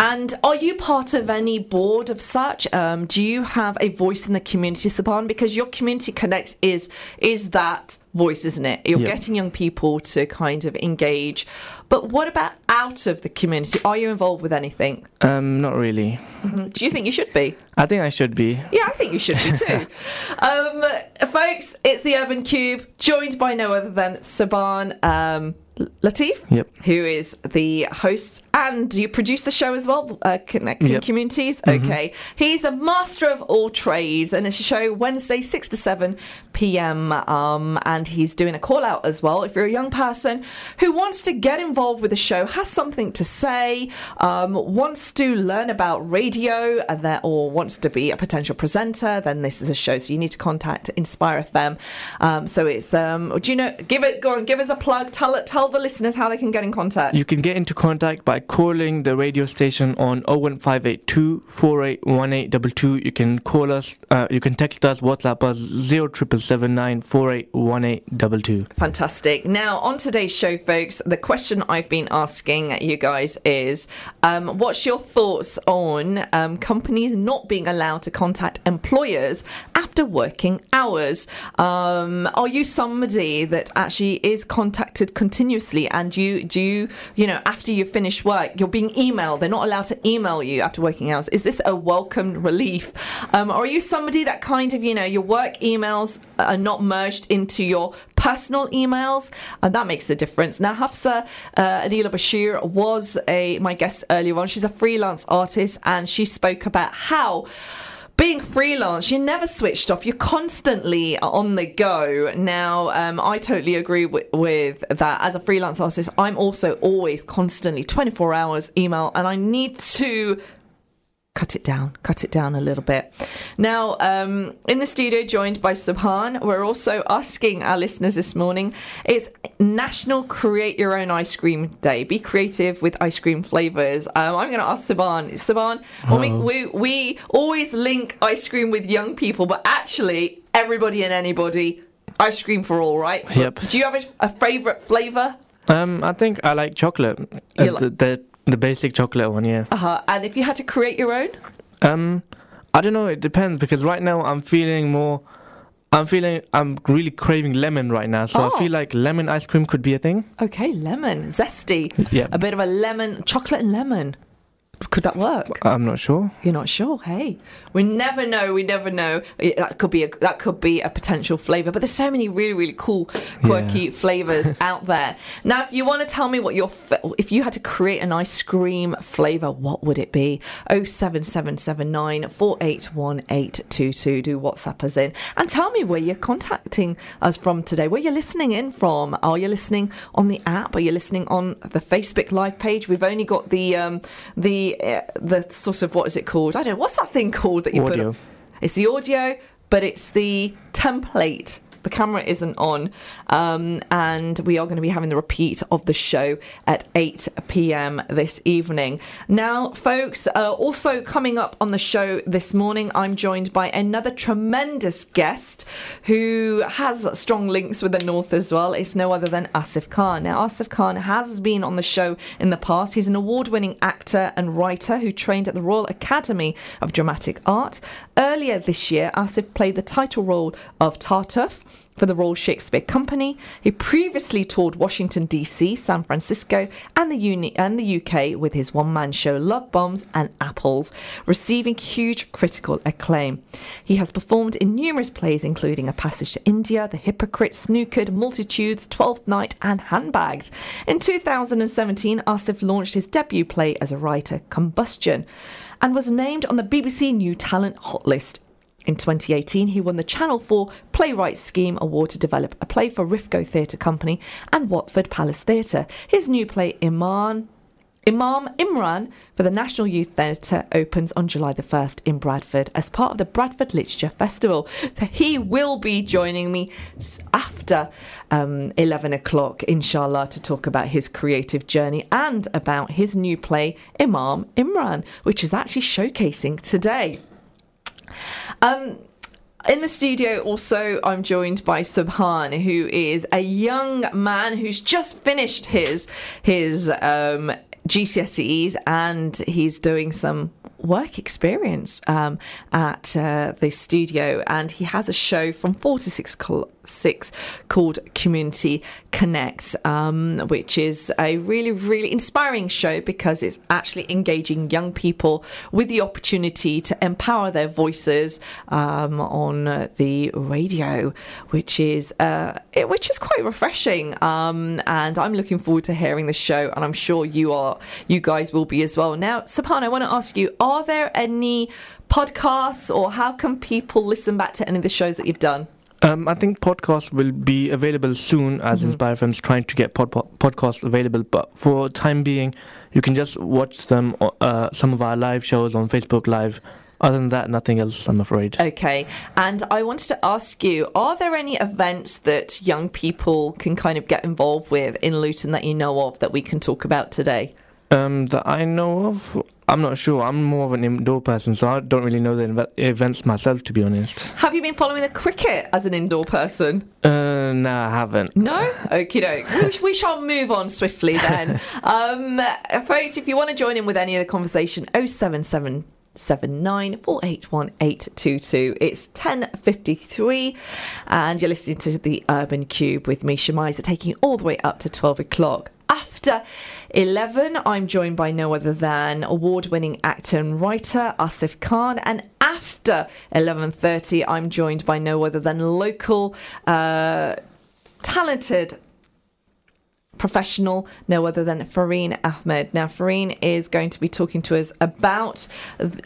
And are you part of any board of such? Um, do you have a voice in the community, Subhan? Because your community connect is is that voice, isn't it? You're Yeah. getting young people to kind of engage. But what about out of the community? Are you involved with anything? Um, not really. Do you think you should be? I think I should be. Yeah, I think you should be too. <laughs> um, folks, it's the Urban Kube, joined by no other than Subhan um, Latif, Yep. who is the host and you produce the show as well, uh, Connecting Yep. Communities. Okay. He's a master of all trades, and it's a show Wednesday, 6 to 7 p.m. Um, and he's doing a call out as well. If you're a young person who wants to get involved with the show, has something to say, um, wants to learn about radio, and that, or wants to be a potential presenter, then this is a show. So you need to contact Inspire FM. Um, so it's, um, do you know, give it, go on, give us a plug. Tell tell the listeners how they can get in contact. You can get into contact by calling the radio station on 01582 481822. You can call us, uh, you can text us, WhatsApp us 0779 481822. Fantastic. Now, on today's show, folks, the question I've been asking you guys is um, what's your thoughts on um, companies not being allowed to contact employers after working hours. Um, are you somebody that actually is contacted continuously and you do you, you know, after you finish work, you're being emailed, they're not allowed to email you after working hours. Is this a welcome relief? Um, or are you somebody that kind of, you know, your work emails are not merged into your personal emails? And that makes the difference. Now, Hafsah uh, Aneela Bashir was a my guest earlier on. She's a freelance artist and she spoke about how being freelance, you're never switched off. You're constantly on the go. Now, um, I totally agree with, with that. As a freelance artist, I'm also always constantly 24 hours email, and I need to cut it down, cut it down a little bit. Now, um, in the studio, joined by Subhan, we're also asking our listeners this morning it's National Create Your Own Ice Cream Day. Be creative with ice cream flavors. Um, I'm going to ask Subhan. Subhan, when we, we, we always link ice cream with young people, but actually, everybody and anybody, ice cream for all, right? Yep. Do you have a, a favorite flavor? Um, I think I like chocolate. Uh, You li- the, the the basic chocolate one, yeah. Uh-huh. And if you had to create your own? Um, I don't know. It depends because right now I'm feeling more. I'm feeling I'm really craving lemon right now, so Oh. I feel like lemon ice cream could be a thing. Okay, lemon, zesty. Yeah. A bit of a lemon, chocolate and lemon. Could that work? I'm not sure. You're not sure. Hey, we never know. We never know. That could be a that could be a potential flavor. But there's so many really really cool, quirky flavors <laughs> out there. Now, if you want to tell me what your if you had to create an ice cream flavor, what would it be? Oh seven seven seven nine four eight one eight two two. Do WhatsApp us in and tell me where you're contacting us from today. Where you're listening in from? Are you listening on the app? Are you listening on the Facebook live page? We've only got the um, the uh, the sort of what is it called? I don't know. What's that thing called that you put? Audio. on? It's the audio, but it's the template. The camera isn't on, um, and we are going to be having the repeat of the show at 8 p.m. this evening. Now, folks, uh, also coming up on the show this morning, I'm joined by another tremendous guest who has strong links with the North as well. It's no other than Asif Khan. Now, Asif Khan has been on the show in the past. He's an award winning actor and writer who trained at the Royal Academy of Dramatic Art. Earlier this year, Asif played the title role of Tartuffe for the Royal Shakespeare Company. He previously toured Washington, D.C., San Francisco, and the, uni- and the UK with his one man show Love Bombs and Apples, receiving huge critical acclaim. He has performed in numerous plays, including A Passage to India, The Hypocrite, Snookered, Multitudes, Twelfth Night, and Handbagged. In 2017, Asif launched his debut play as a writer, Combustion, and was named on the BBC New Talent Hot List. In 2018, he won the Channel 4 Playwright Scheme Award to develop a play for Rifco Theatre Company and Watford Palace Theatre. His new play, Iman, Imam Imran, for the National Youth Theatre opens on July the 1st in Bradford as part of the Bradford Literature Festival. So he will be joining me after um, 11 o'clock, inshallah, to talk about his creative journey and about his new play, Imam Imran, which is actually showcasing today. Um, in the studio, also, I'm joined by Subhan, who is a young man who's just finished his his um, GCSEs and he's doing some work experience um, at uh, the studio, and he has a show from four to six col- six called Community Connect, um, which is a really really inspiring show because it's actually engaging young people with the opportunity to empower their voices um, on the radio, which is uh, it, which is quite refreshing. Um, and I'm looking forward to hearing the show, and I'm sure you are, you guys will be as well. Now, Subhan, I want to ask you: Are there any podcasts, or how can people listen back to any of the shows that you've done? Um, I think podcasts will be available soon, as Mm-hmm. Inspire FM's trying to get pod- pod- podcasts available. But for time being, you can just watch them, uh, some of our live shows on Facebook Live. Other than that, nothing else. I'm afraid. Okay. And I wanted to ask you are there any events that young people can kind of get involved with in Luton that you know of that we can talk about today? Um, that I know of, I'm not sure. I'm more of an indoor person, so I don't really know the inve- events myself, to be honest. Have you been following the cricket as an indoor person? Uh, nah, I haven't. No? Okie doke. We, sh- we shall move on swiftly then. <laughs> um, folks, if you want to join in with any of the conversation, 077 79 481822. It's 10.53 and you're listening to the Urban Kube with me, Shemiza, taking you all the way up to 12 o'clock. After 11, I'm joined by no other than award-winning actor and writer Asif Khan, and after 11:30, I'm joined by no other than local uh, talented professional, no other than Farheen Ahmed. Now, Farheen is going to be talking to us about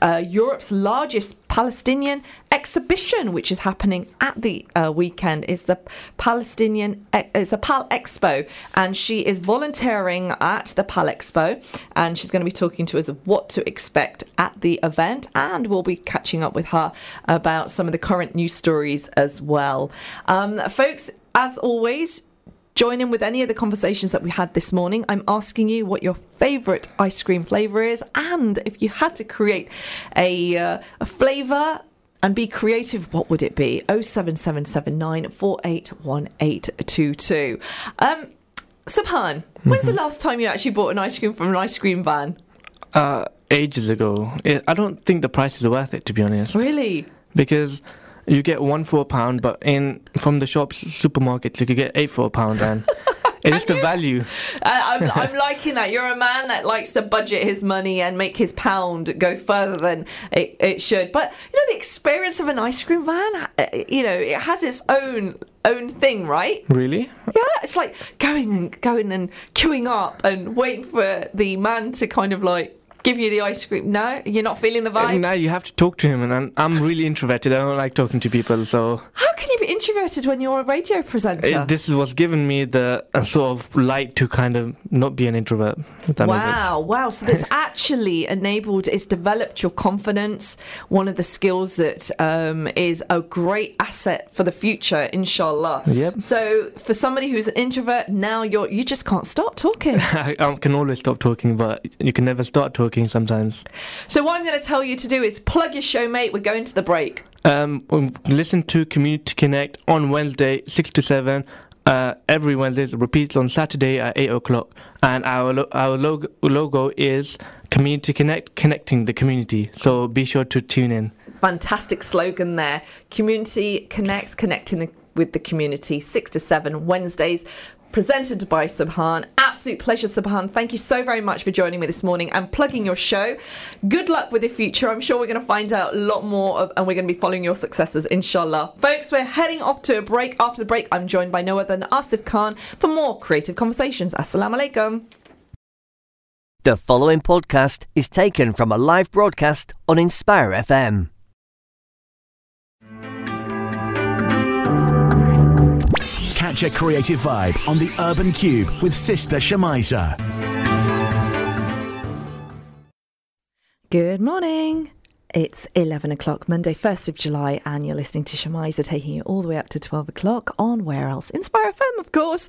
uh, Europe's largest Palestinian exhibition, which is happening at the uh, weekend. Is the Palestinian is the Pal Expo, and she is volunteering at the Pal Expo, and she's going to be talking to us what to expect at the event, and we'll be catching up with her about some of the current news stories as well, um, folks. As always, join in with any of the conversations that we had this morning. I'm asking you what your favourite ice cream flavour is, and if you had to create a, uh, a flavour and be creative, what would it be? 07779 481822. Um, Subhan, when's the last time you actually bought an ice cream from an ice cream van? Uh, ages ago. I don't think the prices are worth it, to be honest. Really? Because you get one for a pound, but in from the shops, supermarkets, you could get eight for a pound, <laughs> and it's just the value. I, I'm, I'm liking that. You're a man that likes to budget his money and make his pound go further than it, it should. But you know, the experience of an ice cream van, uh, you know, it has its own own thing, right? Really? Yeah, it's like going and going and queuing up and waiting for the man to kind of like give you the ice cream. No, you're not feeling the vibe. No, you have to talk to him, and I'm, I'm really introverted. I don't like talking to people, so How can you be introverted when you're a radio presenter? this is what's given me the uh, sort of light to kind of not be an introvert. If that makes. Wow, wow. So this actually enabled, it's developed your confidence. One of the skills that um, is a great asset for the future, inshallah. Yep. So for somebody who's an introvert, now you're, you just can't stop talking. <laughs> I, I can always stop talking, but you can never start talking sometimes. so what I'm going to tell you to do is plug your show, mate. We're going to the break. Um, listen to Community Connect on Wednesday, 6 to 7. Uh, every Wednesday, it repeats on Saturday at 8 o'clock. And our, lo- our logo, logo is Community Connect, connecting the community. So be sure to tune in. Fantastic slogan there. Community connects, connecting the, with the community. Six to seven Wednesdays. Presented by Subhan. Absolute pleasure, Subhan. Thank you so very much for joining me this morning and plugging your show. Good luck with the future. I'm sure we're going to find out a lot more of, and we're going to be following your successes, inshallah. Folks, we're heading off to a break. After the break, I'm joined by no other than Asif Khan for more creative conversations. Assalamu alaikum. The following podcast is taken from a live broadcast on Inspire FM. Catch a creative vibe on the Urban Kube with Sister Shemiza. Good morning. It's 11 o'clock, Monday, 1st of July, and you're listening to Shemiza taking you all the way up to 12 o'clock on Where Else? Inspire FM, of course.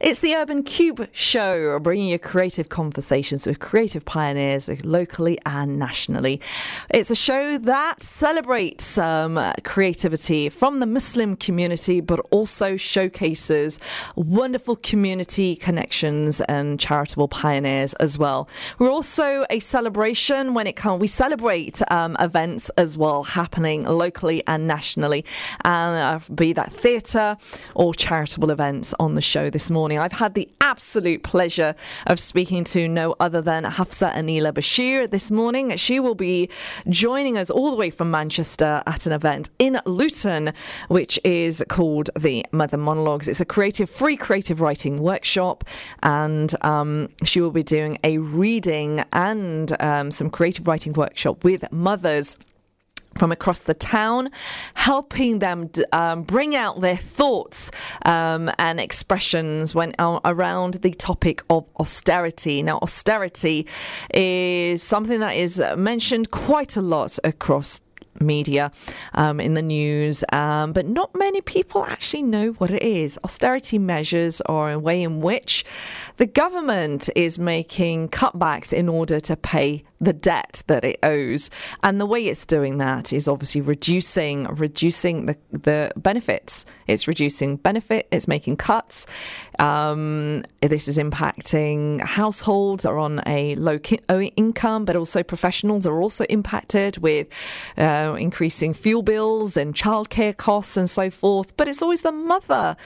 It's the Urban Kube Show, bringing you creative conversations with creative pioneers locally and nationally. It's a show that celebrates um, creativity from the Muslim community, but also showcases wonderful community connections and charitable pioneers as well. We're also a celebration when it comes, we celebrate um, events as well happening locally and nationally, and uh, be that theatre or charitable events on the show this morning. I've had the absolute pleasure of speaking to no other than Hafsah Aneela Bashir this morning. She will be joining us all the way from Manchester at an event in Luton, which is called the Mother Monologues. It's a creative, free creative writing workshop, and um, she will be doing a reading and um, some creative writing workshop with mothers from across the town, helping them um, bring out their thoughts um, and expressions when uh, around the topic of austerity. Now, austerity is something that is mentioned quite a lot across media, um, in the news, um, but not many people actually know what it is. Austerity measures are a way in which the government is making cutbacks in order to pay the debt that it owes, and the way it's doing that is obviously reducing reducing the the benefits. It's reducing benefit. It's making cuts. Um, this is impacting households are on a low ki- income, but also professionals are also impacted with. Uh, increasing fuel bills and childcare costs and so forth. But it's always the mother,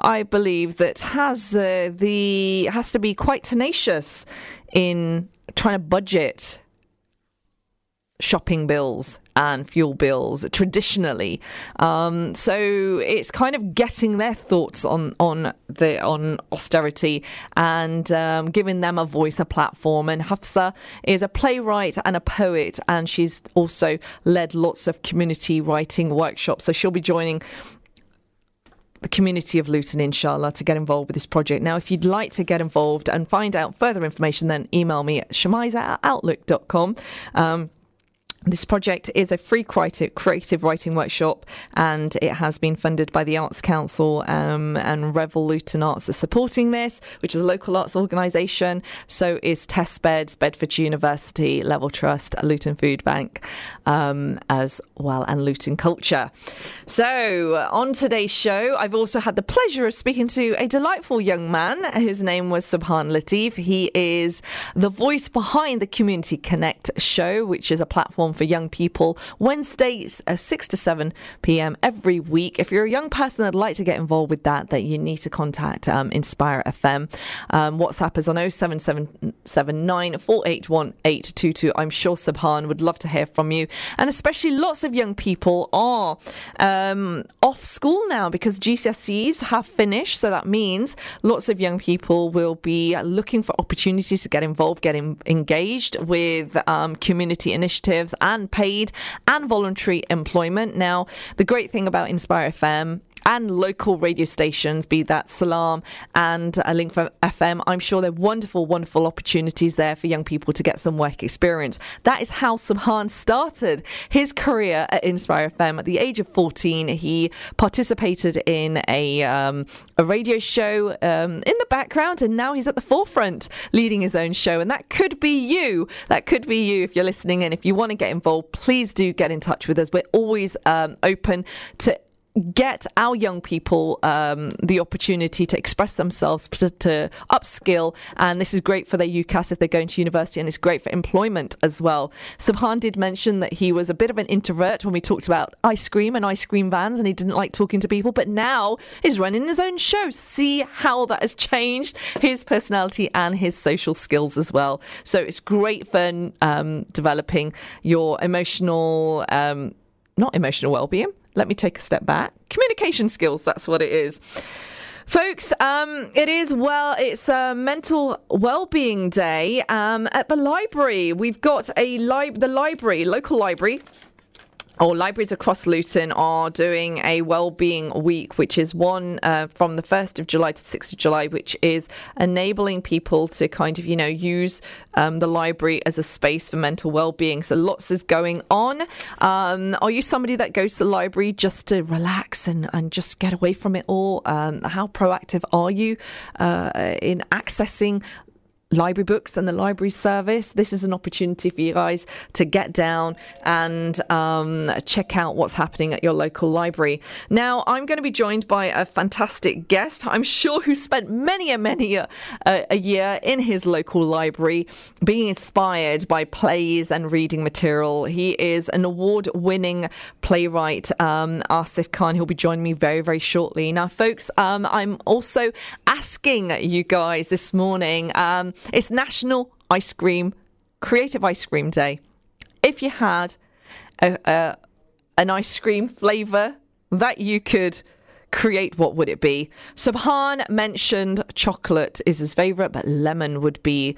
I believe, that has the the has to be quite tenacious in trying to budget shopping bills and fuel bills traditionally. Um, so it's kind of getting their thoughts on on the on austerity and um, giving them a voice, a platform. And Hafsah is a playwright and a poet, and she's also led lots of community writing workshops. So she'll be joining the community of Luton, inshallah, to get involved with this project. Now, if you'd like to get involved and find out further information, then email me at shemiza at outlook.com. Um, this project is a free creative writing workshop and it has been funded by the Arts Council um, and Revolution Arts are supporting this, which is a local arts organisation. So is Testbeds, Bedford University, Level Trust, Luton Food Bank, um, as well, and Luton Culture. So on today's show, I've also had the pleasure of speaking to a delightful young man whose name was Subhan Latif. He is the voice behind the Community Connect show, which is a platform for young people. Wednesdays, uh, 6 to 7 p.m. every week. If you're a young person that'd like to get involved with that, that you need to contact um, Inspire FM. Um, WhatsApp is on 07779 481 822. I'm sure Subhan would love to hear from you. And especially lots of young people are um, off school now because GCSEs have finished. So that means lots of young people will be looking for opportunities to get involved, getting engaged with um, community initiatives and paid and voluntary employment. Now, the great thing about Inspire FM and local radio stations, be that Salam and uh, Link FM. I'm sure there are wonderful, wonderful opportunities there for young people to get some work experience. That is how Subhan started his career at Inspire FM. At the age of 14, he participated in a, um, a radio show um, in the background, and now he's at the forefront leading his own show. And that could be you. That could be you if you're listening. And if you want to get involved, please do get in touch with us. We're always um, open to get our young people um, the opportunity to express themselves, to, to, upskill, and this is great for their UCAS if they're going to university, and it's great for employment as well. Subhan did mention that he was a bit of an introvert when we talked about ice cream and ice cream vans, and he didn't like talking to people, but now he's running his own show. See how that has changed his personality and his social skills as well. So it's great for um, developing your emotional. Um, not emotional well-being let me take a step back. Communication skills, that's what it is. Folks, um, it is well, it's a mental well-being day um, at the library. We've got a li- the library, local library or libraries across Luton are doing a wellbeing week, which is one uh, from the 1st of July to the 6th of July, which is enabling people to kind of, you know, use um, the library as a space for mental well-being. So lots is going on. Um, are you somebody that goes to the library just to relax and, and just get away from it all? Um, how proactive are you uh, in accessing library books and the library service. This is an opportunity for you guys to get down and um, check out what's happening at your local library. Now, I'm going to be joined by a fantastic guest, I'm sure, who spent many a many a, a year in his local library being inspired by plays and reading material. He is an award winning playwright, um, Asif Khan. He'll be joining me very, very shortly. Now, folks, um, I'm also asking you guys this morning. Um, it's National Ice Cream, Creative Ice Cream Day. If you had a, a, an ice cream flavour that you could create, what would it be? Subhan mentioned chocolate is his favourite, but lemon would be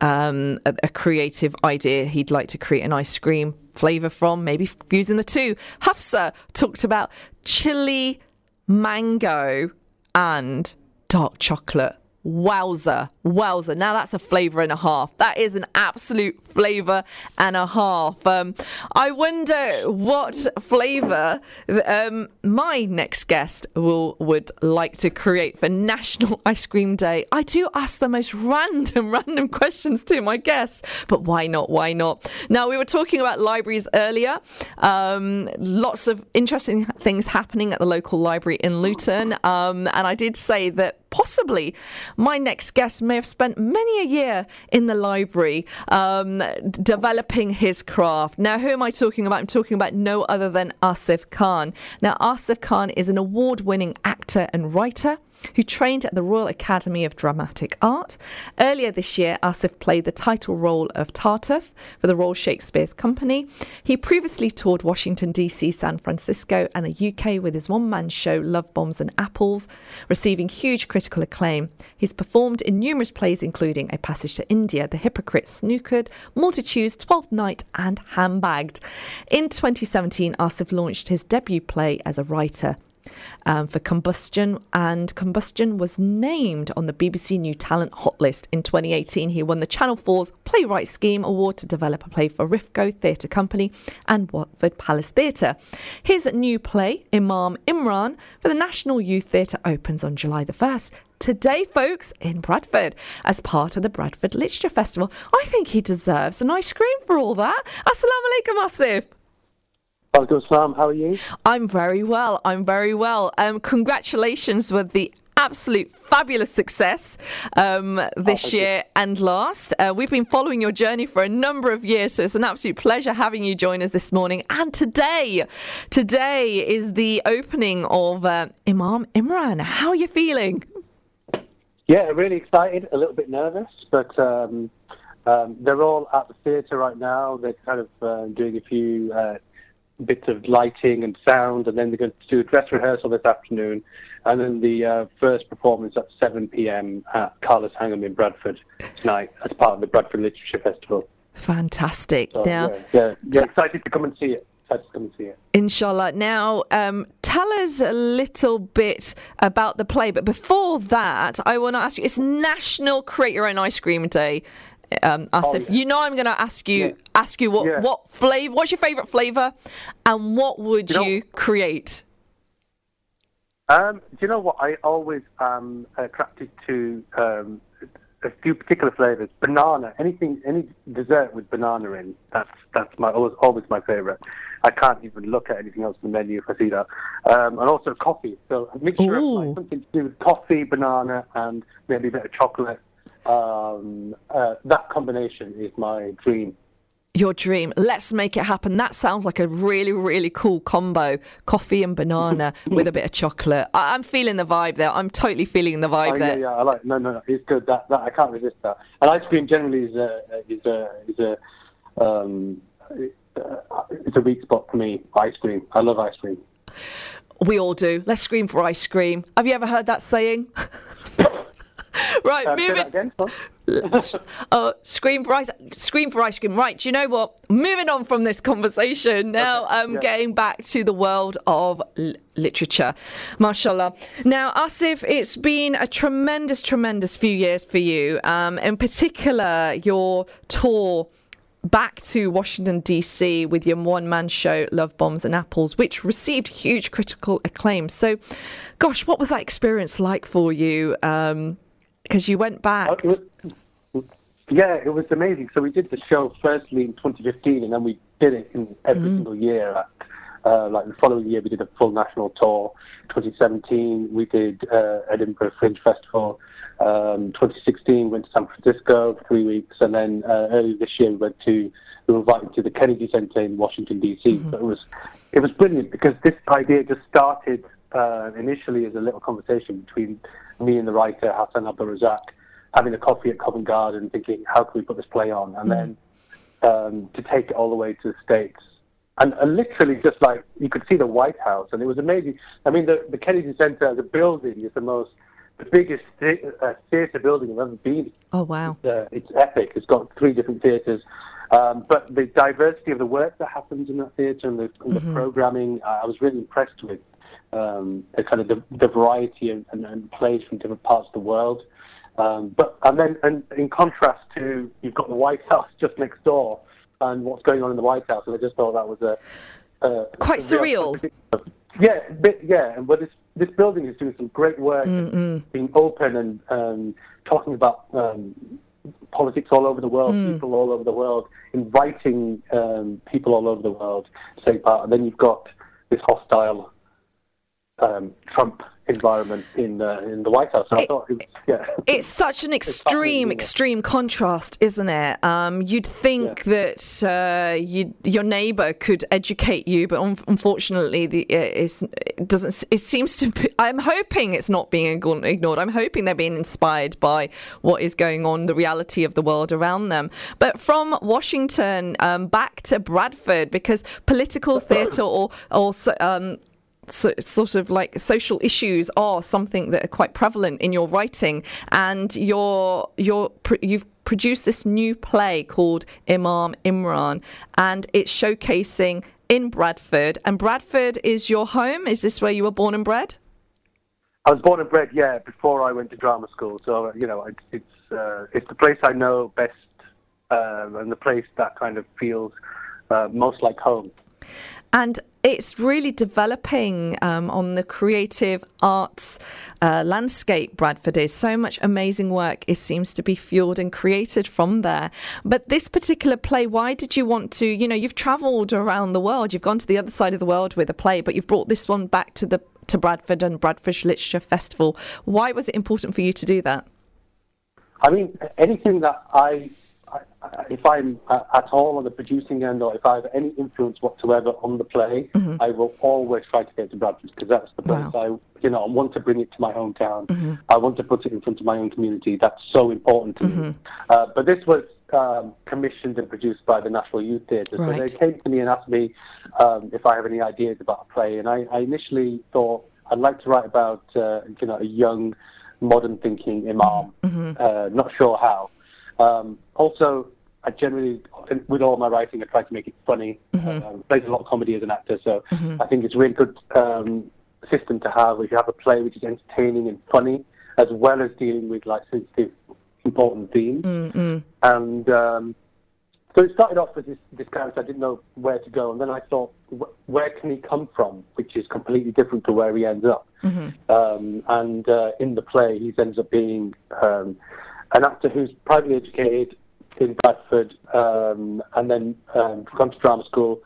um, a, a, creative idea he'd like to create an ice cream flavour from, maybe fusing the two. Hafsah talked about chili, mango, and dark chocolate. Wowza. Wowza. Now that's a flavour and a half. That is an absolute flavour and a half. Um, I wonder what flavour um, my next guest will would like to create for National <laughs> Ice Cream Day. I do ask the most random, <laughs> random questions to my guests, but why not? Why not? Now, we were talking about libraries earlier. Um, lots of interesting things happening at the local library in Luton. Um, and I did say that possibly my next guest may have spent many a year in the library um, developing his craft. Now, who am I talking about? I'm talking about no other than Asif Khan. Now, Asif Khan is an award winning actor and writer who trained at the Royal Academy of Dramatic Art. Earlier this year, Asif played the title role of Tartuffe for the Royal Shakespeare's Company. He previously toured Washington, D.C., San Francisco, and the UK with his one man show Love Bombs and Apples, receiving huge critical acclaim. He's performed in numerous plays, including A Passage to India, The Hypocrite, Snookered, Multitudes, Twelfth Night, and Handbagged. In 2017, Asif launched his debut play as a writer um, for Combustion, and Combustion was named on the BBC New Talent Hot List in 2018. He won the Channel 4's Playwright Scheme Award to develop a play for Rifco Theatre Company and Watford Palace Theatre. His new play, Imam Imran, for the National Youth Theatre opens on July the 1st today, folks, in Bradford as part of the Bradford Literature Festival. I think he deserves an ice cream for all that. Assalamu alaikum, Asif. Alaikum Salam, how are you? I'm very well. I'm very well. Um, congratulations with the absolute fabulous success um, this oh, year you. and last. Uh, we've been following your journey for a number of years, so it's an absolute pleasure having you join us this morning. And today, today is the opening of uh, Imam Imran. How are you feeling? Yeah, really excited, a little bit nervous, but um, um, they're all at the theatre right now. They're kind of uh, doing a few uh, bits of lighting and sound, and then they're going to do a dress rehearsal this afternoon, and then the uh, first performance at 7 p.m. at Kala Sangam in Bradford tonight as part of the Bradford Literature Festival. Fantastic. So, now, yeah, yeah, yeah, excited to come and see it. Excited to come and see it. Inshallah. Now, um, tell us a little bit about the play, but before that, I want to ask you: It's National Create Your Own Ice Cream Day um, Asif. yeah. You know, I'm going to ask you Yeah. ask you what Yeah. what flavor, what's your favorite flavor, and what would You you, know- create? Um, do you know what? I always am attracted to um, a few particular flavors. Banana, anything, any dessert with banana in. That's that's my always always my favorite. I can't even look at anything else on the menu if I see that. Um, and also coffee. So a mixture of like, something to do with coffee, banana, and maybe a bit of chocolate. Um, uh, that combination is my dream. Your dream. Let's make it happen. That sounds like a really, really cool combo. Coffee and banana <laughs> with a bit of chocolate. I- I'm feeling the vibe there. I'm totally feeling the vibe Oh, yeah, there. yeah, I like. No, no, no, it's good. That, that I can't resist that. And ice cream generally is a is a is a um, uh, it's a weak spot for me. Ice cream. I love ice cream. We all do. Let's scream for ice cream. Have you ever heard that saying? <laughs> <laughs> right, Uh, moving. that again. <laughs> uh, scream for ice, scream for ice cream. Right, do you know what? Moving on from this conversation now, um, yeah. getting back to the world of l- literature, mashallah. Now, Asif, it's been a tremendous, tremendous few years for you. Um, in particular, your tour back to Washington, D.C. with your one man show, Love Bombs and Apples, which received huge critical acclaim. So, gosh, what was that experience like for you? Because you went back. Uh, was- yeah, it was amazing. So we did the show firstly in 2015, and then we did it in every single year. Uh, like the following year, we did a full national tour. 2017, we did uh, Edinburgh Fringe Festival. Um, 2016, went to San Francisco for three weeks, and then uh, earlier this year, we went to we were invited to the Kennedy Center in Washington D.C. So it was it was brilliant because this idea just started uh, initially as a little conversation between me and the writer Hassan Abdulrazzak, having a coffee at Covent Garden, thinking how can we put this play on, and then um, to take it all the way to the states. And, and literally, just like you could see the White House, and it was amazing. I mean, the, the Kennedy Center as a building is the most, the biggest uh, theatre building I've ever been in Oh, wow. uh, it's epic. It's got three different theatres. Um, but the diversity of the work that happens in that theatre and the, and the programming, uh, I was really impressed with. Um, the kind of the, the variety and, and, and plays from different parts of the world. Um, but and then and in contrast to you've got the White House just next door and what's going on in the White House, and I just thought that was a, a Quite a surreal. Yeah, bit, yeah, and but this this building is doing some great work, being open and um, talking about um, politics all over the world, people all over the world, inviting um, people all over the world to take part, and then you've got this hostile um, Trump environment in uh, in the White House. It- thought, it yeah, <laughs> It's such an extreme, extreme contrast, isn't it? Um, you'd think that uh, you, your neighbour could educate you, but un- unfortunately, the, uh, it doesn't. It seems to. Be, I'm hoping it's not being ignored. I'm hoping they're being inspired by what is going on, the reality of the world around them. But from Washington um, back to Bradford, because political <clears throat> theatre or or um, so, sort of like social issues are something that are quite prevalent in your writing, and you're you're you've produced this new play called Imam Imran, and it's showcasing in Bradford. And Bradford is your home. Is this where you were born and bred? I was born and bred, yeah, before I went to drama school. So uh, you know, it's uh, it's the place I know best, um, and the place that kind of feels uh, most like home. and it's really developing um, on the creative arts uh, landscape. Bradford is so much amazing work. It seems to be fueled and created from there. But this particular play, why did you want to? You know, you've travelled around the world. You've gone to the other side of the world with a play, but you've brought this one back to the to Bradford and Bradford Literature Festival. Why was it important for you to do that? I mean, anything that I, if I'm uh, at all on the producing end, or if I have any influence whatsoever on the play, I will always try to get to Bradford because that's the place Wow. I, you know, I want to bring it to my hometown. I want to put it in front of my own community. That's so important to me. Uh, but this was um, commissioned and produced by the National Youth Theatre, so they came to me and asked me um, if I have any ideas about a play, and I, I initially thought I'd like to write about, uh, you know, a young, modern thinking imam. Uh, not sure how. Um, also, I generally, with all my writing, I try to make it funny. Um, plays a lot of comedy as an actor, so I think it's a really good um, system to have. If you have a play which is entertaining and funny, as well as dealing with like sensitive, important themes. And um, so it started off with this, this character. I didn't know where to go, and then I thought, wh- where can he come from? Which is completely different to where he ends up. Um, and uh, in the play, he ends up being um, an actor who's privately educated in Bradford, um, and then um, gone to drama school,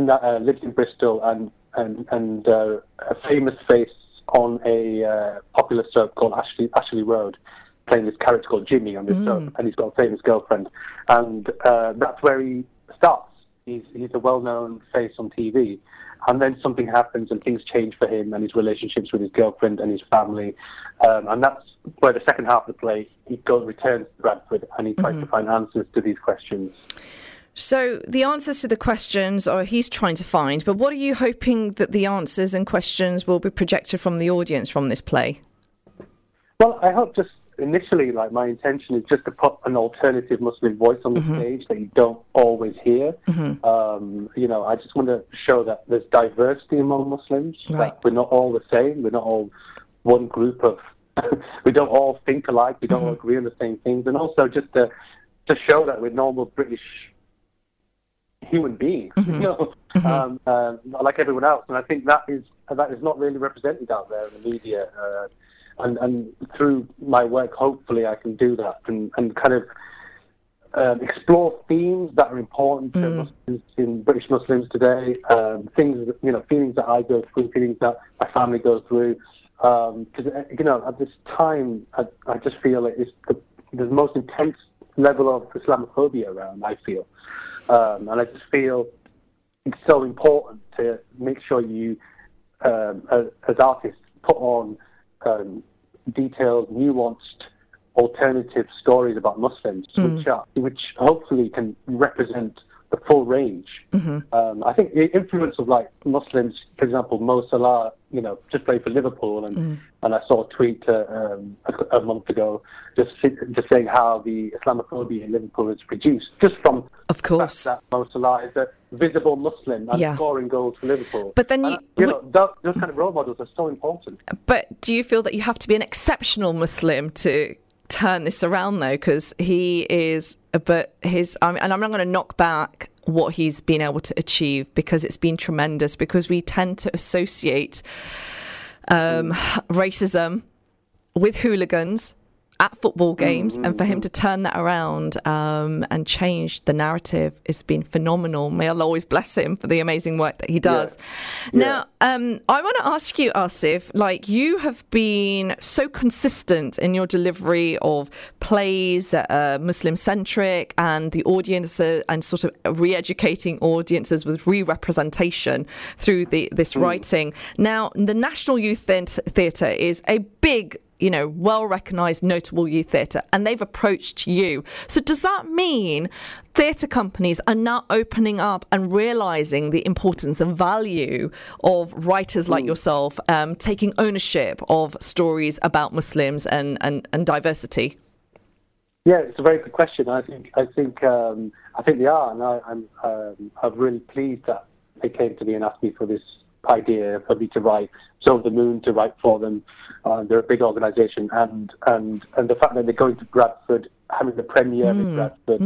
uh, lived in Bristol, and and and uh, a famous face on a uh, popular soap called Ashley Ashley Road, playing this character called Jimmy on this soap, and he's got a famous girlfriend, and uh, that's where he starts. He's he's a well-known face on TV, and then something happens and things change for him and his relationships with his girlfriend and his family, um, and that's where the second half of the play he goes returns to Bradford and he tries to find answers to these questions. So the answers to the questions are he's trying to find, but what are you hoping that the answers and questions will be projected from the audience from this play? Well, I hope just initially, like my intention is just to put an alternative Muslim voice on the stage that you don't always hear. Um, you know, I just want to show that there's diversity among Muslims. Right. That we're not all the same. We're not all one group of. <laughs> we don't all think alike. We don't all agree on the same things, and also just to to show that we're normal British human beings, <laughs> you know, um, uh, like everyone else. And I think that is that is not really represented out there in the media. Uh, and, and through my work, hopefully, I can do that and, and kind of um, explore themes that are important to Muslims in British Muslims today. Um, things, that, you know, feelings that I go through, feelings that my family goes through. Because you know, at this time, I, I just feel it is the, the most intense level of Islamophobia around. I feel, um, and I just feel it's so important to make sure you, um, as, as artists, put on um, detailed, nuanced, alternative stories about Muslims, which are, which hopefully can represent the full range. Um, I think the influence of like Muslims, for example, Mo Salah, you know, just played for Liverpool, and and I saw a tweet uh, um, a, a month ago just just saying how the Islamophobia in Liverpool is produced just from Of course. that, that Mo Salah is a visible Muslim and Yeah. scoring goals for Liverpool. But then And, you- you know, those, those kind of role models are so important. But do you feel that you have to be an exceptional Muslim to turn this around though, because he is, but his, I mean, and I'm not going to knock back what he's been able to achieve because it's been tremendous. Because we tend to associate um, racism with hooligans at football games, and for him to turn that around um, and change the narrative has been phenomenal. May Allah always bless him for the amazing work that he does. Now, um, I want to ask you, Asif, like you have been so consistent in your delivery of plays that are Muslim centric and the audience uh, and sort of re-educating audiences with re-representation through the this writing. Now, the National Youth Theatre is a big you know, well recognized, notable youth theatre, and they've approached you. So, does that mean theatre companies are now opening up and realizing the importance and value of writers like yourself um, taking ownership of stories about Muslims and, and, and diversity? Yeah, it's a very good question. I think I think um, I think they are, and I, I'm um, I'm really pleased that they came to me and asked me for this idea for me to write So the Moon to write for them. Uh, they're a big organisation, and and and the fact that they're going to Bradford, having the premiere in Bradford,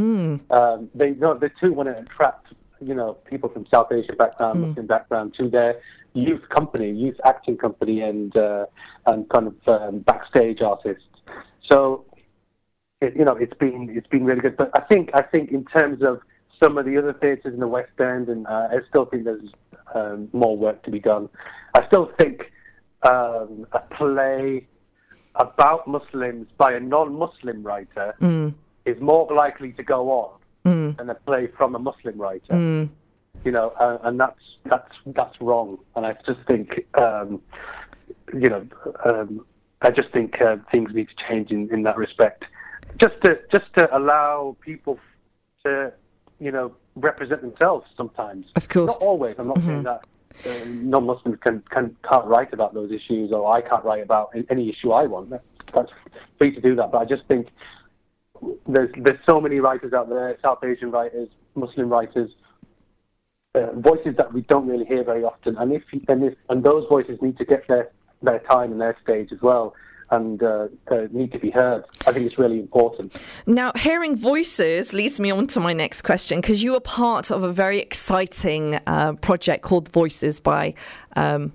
um, they no, they too want to attract you know people from South Asian background, Muslim background to their youth company, youth acting company, and uh, and kind of um, backstage artists. So it, you know, it's been it's been really good. But I think I think in terms of some of the other theatres in the West End, and uh, I still think there's um, more work to be done. I still think um, a play about Muslims by a non-Muslim writer is more likely to go on than a play from a Muslim writer. You know, uh, and that's that's that's wrong. And I just think, um, you know, um, I just think uh, things need to change in, in that respect. Just to just to allow people to, you know, represent themselves sometimes. Of course. Not always. I'm not saying that uh, non-Muslims can, can can't write about those issues, or I can't write about any issue I want. That- That's free to do that. But I just think there's there's so many writers out there, South Asian writers, Muslim writers, uh, voices that we don't really hear very often. And if and if and those voices need to get their their time and their stage as well, and uh, uh, need to be heard. I think it's really important. Now, hearing voices leads me on to my next question because you were part of a very exciting uh, project called Voices by. Um,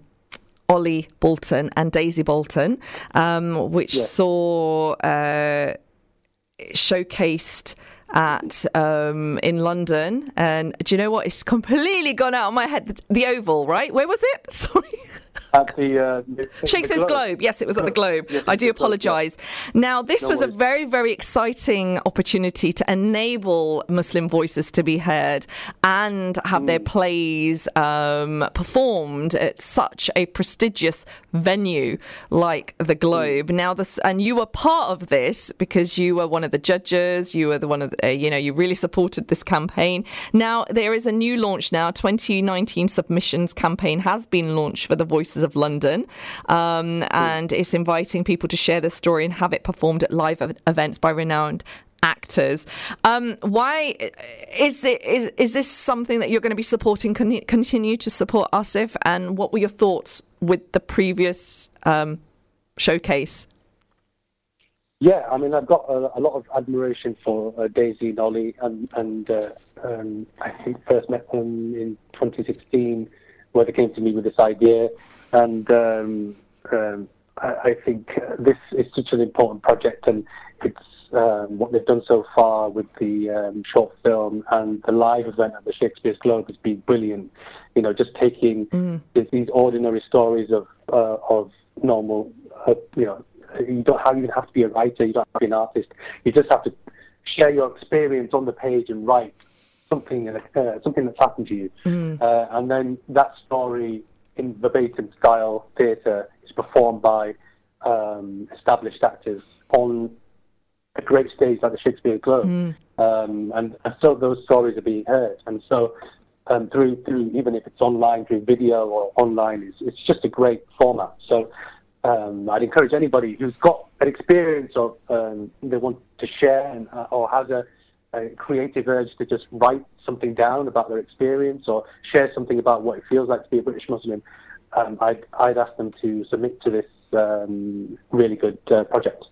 Ollie Bolton and Daisy Bolton, um, which saw uh, showcased at um, in London. And do you know what? It's <laughs> completely gone out of my head. The, the Oval, right? Where was it? <laughs> Sorry. At the, uh, the Shakespeare's the Globe. Yes, it was at the Globe. Yes, I do Globe, yeah. apologise. Now, this No was a very, very exciting opportunity to enable Muslim voices to be heard and have Mm. their plays um, performed at such a prestigious venue like the Mm. Globe. Now, this and you were part of this because you were one of the judges. You were the one of the, uh, you know you really supported this campaign. Now there is a new launch now. 2019 submissions campaign has been launched for the Voices of London, um, and it's inviting people to share their story and have it performed at live events by renowned actors. Um, why is, the, is is this something that you're going to be supporting? Con- continue to support Asif, and what were your thoughts with the previous um, showcase? Yeah, I mean, I've got a, a lot of admiration for uh, Daisy and Ollie, and, and uh, um, I think first met them in 2016, where they came to me with this idea, and um, um, I, I think this is such an important project, and it's um, what they've done so far with the um, short film and the live event at the Shakespeare's Globe has been brilliant. You know, just taking th- these ordinary stories of uh, of normal, uh, you know, you don't have, even have to be a writer, you don't have to be an artist. You just have to share your experience on the page and write something uh, something that's happened to you, uh, and then that story in verbatim style theatre is performed by um, established actors on a great stage like the Shakespeare Globe, um, and, and so those stories are being heard, and so. Um, through, through even if it's online through video or online, it's, it's just a great format. So um, I'd encourage anybody who's got an experience of um, they want to share and, uh, or has a, a creative urge to just write something down about their experience or share something about what it feels like to be a British Muslim, um, I'd, I'd ask them to submit to this um, really good uh, project.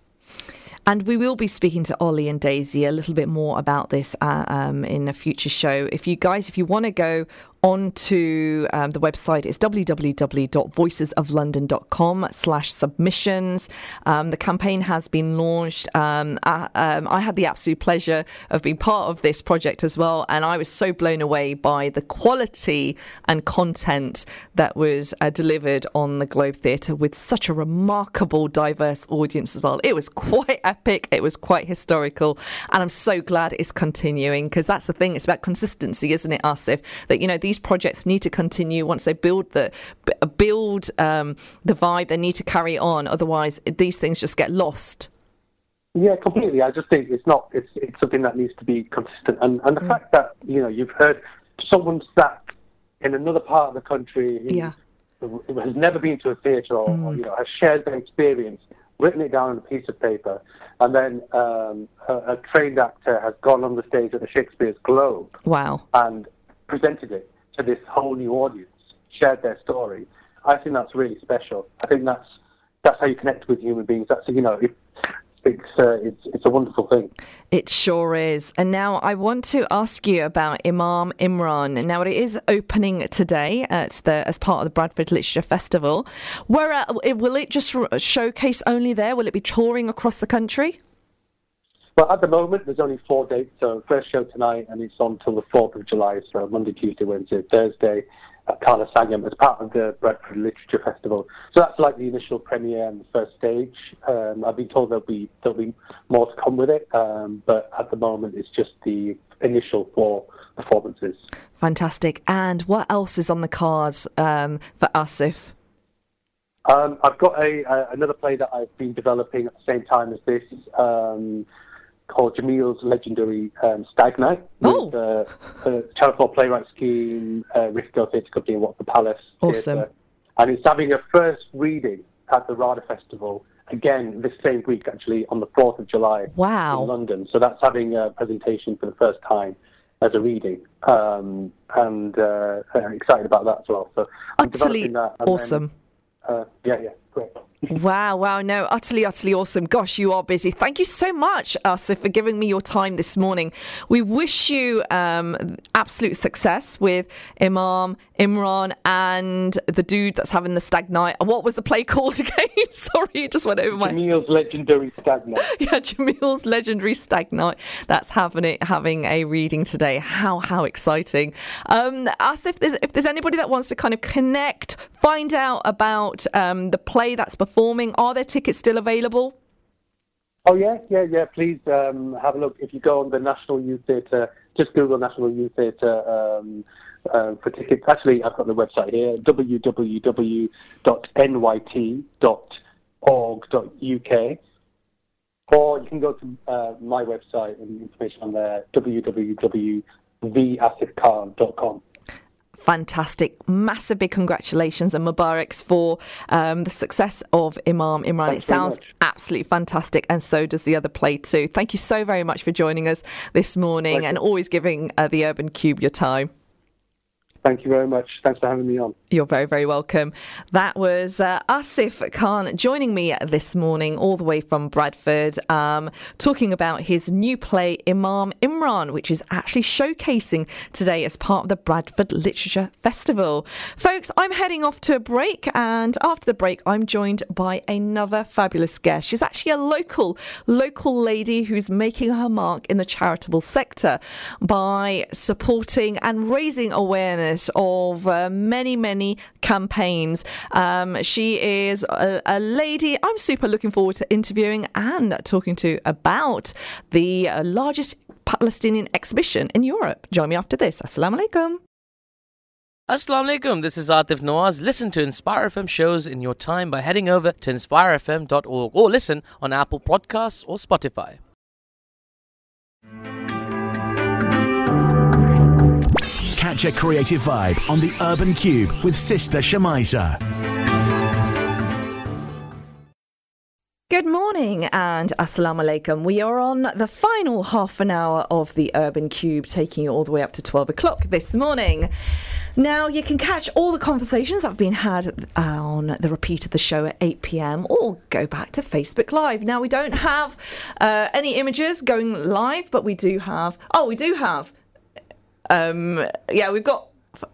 And we will be speaking to Ollie and Daisy a little bit more about this uh, um, in a future show. If you guys, if you want to go onto um, the website it's www.voicesoflondon.com slash submissions. Um, the campaign has been launched. Um, I, um, I, had the absolute pleasure of being part of this project as well and i was so blown away by the quality and content that was uh, delivered on the globe theatre with such a remarkable diverse audience as well. It was quite epic. It was quite historical and i'm so glad it's continuing because that's the thing. It's about consistency isn't it asif? That you know these these projects need to continue once they build the build um, the vibe. They need to carry on, otherwise these things just get lost. Yeah, completely. I just think it's not. It's it's something that needs to be consistent, and and the mm. fact that you know you've heard someone sat in another part of the country who, yeah. has never been to a theatre or, mm. or, you know has shared their experience, written it down on a piece of paper, and then um, a, a, trained actor has gone on the stage at the Shakespeare's Globe. Wow! And presented it to this whole new audience, shared their story. I think that's really special. I think that's that's how you connect with human beings. That's you know, it, it's uh, it's it's a wonderful thing. It sure is. And now I want to ask you about Imam Imran. Now it is opening today at the as part of the Bradford Literature Festival. Where uh, will it just showcase only there? Will it be touring across the country? Well, at the moment, there's only four dates. So first show tonight, and it's on till the 4th of July. So Monday, Tuesday, Wednesday, Thursday at Kala Sangam as part of the Bradford Literature Festival. So that's like the initial premiere and the first stage. Um, I've been told there'll be there'll be more to come with it, um, but at the moment it's just the initial four performances. Fantastic. And what else is on the cards um, for Asif? Um, I've got a, a, another play that I've been developing at the same time as this. Um, called Jamil's Legendary um, Stag Night oh. with uh, uh, Channel 4 Playwright Scheme, uh, Rithsdale Theatre Company and Watford Palace Awesome. Theatre. And it's having a first reading at the RADA Festival, again this same week actually, on the 4th of July wow. in London. So that's having a presentation for the first time as a reading. Um, and uh, excited about that as well. So I'm Utterly awesome. Then, uh, yeah, yeah, great. Wow, wow, no, utterly, utterly awesome. Gosh, you are busy. Thank you so much, Asif, for giving me your time this morning. We wish you um, absolute success with Imam, Imran, and the dude that's having the stag night. What was the play <laughs> called again? <laughs> Sorry, it just went over my. Jamil's legendary stag night. <laughs> yeah, Jamil's legendary stag night. That's having it, having a reading today. How how exciting! Um, Asif, if there's if there's anybody that wants to kind of connect, find out about um, the play that's performing. Are there tickets still available? Oh yeah, yeah, yeah. Please um, have a look. If you go on the National Youth Theatre, just Google National Youth Theatre um, uh, for tickets. Actually, I've got the website here: www.nyt.org.uk. Or you can go to uh, my website and information on there: www.theasifkhan.com fantastic. Massive big congratulations and Mubaraks for um, the success of Imam Imran. Thanks it sounds absolutely fantastic, and so does the other play too. Thank you so very much for joining us this morning Pleasure. and always giving uh, the Urban Kube your time. Thank you very much. Thanks for having me on. You're very, very welcome. That was uh, Asif Khan joining me this morning, all the way from Bradford, um, talking about his new play, Imam Imran, which is actually showcasing today as part of the Bradford Literature Festival. Folks, I'm heading off to a break, and after the break, I'm joined by another fabulous guest. She's actually a local, local lady who's making her mark in the charitable sector by supporting and raising awareness of uh, many, many campaigns. Um, she is a, a, lady I'm super looking forward to interviewing and talking to about the uh, largest Palestinian exhibition in Europe. Join me after this. Assalamu alaikum. Assalamu alaikum, this is Atif Nawaz. Listen to Inspire FM shows in your time by heading over to inspirefm.org or listen on Apple Podcasts or Spotify. Catch a creative vibe on the Urban Kube with Sister Shemiza. Good morning and assalamu alaikum. We are on the final half an hour of the Urban Kube, taking you all the way up to 12 o'clock this morning. Now, you can catch all the conversations that have been had on the repeat of the show at 8 pm or go back to Facebook Live. Now, we don't have uh, any images going live, but we do have. Oh, we do have. Um, yeah, we've got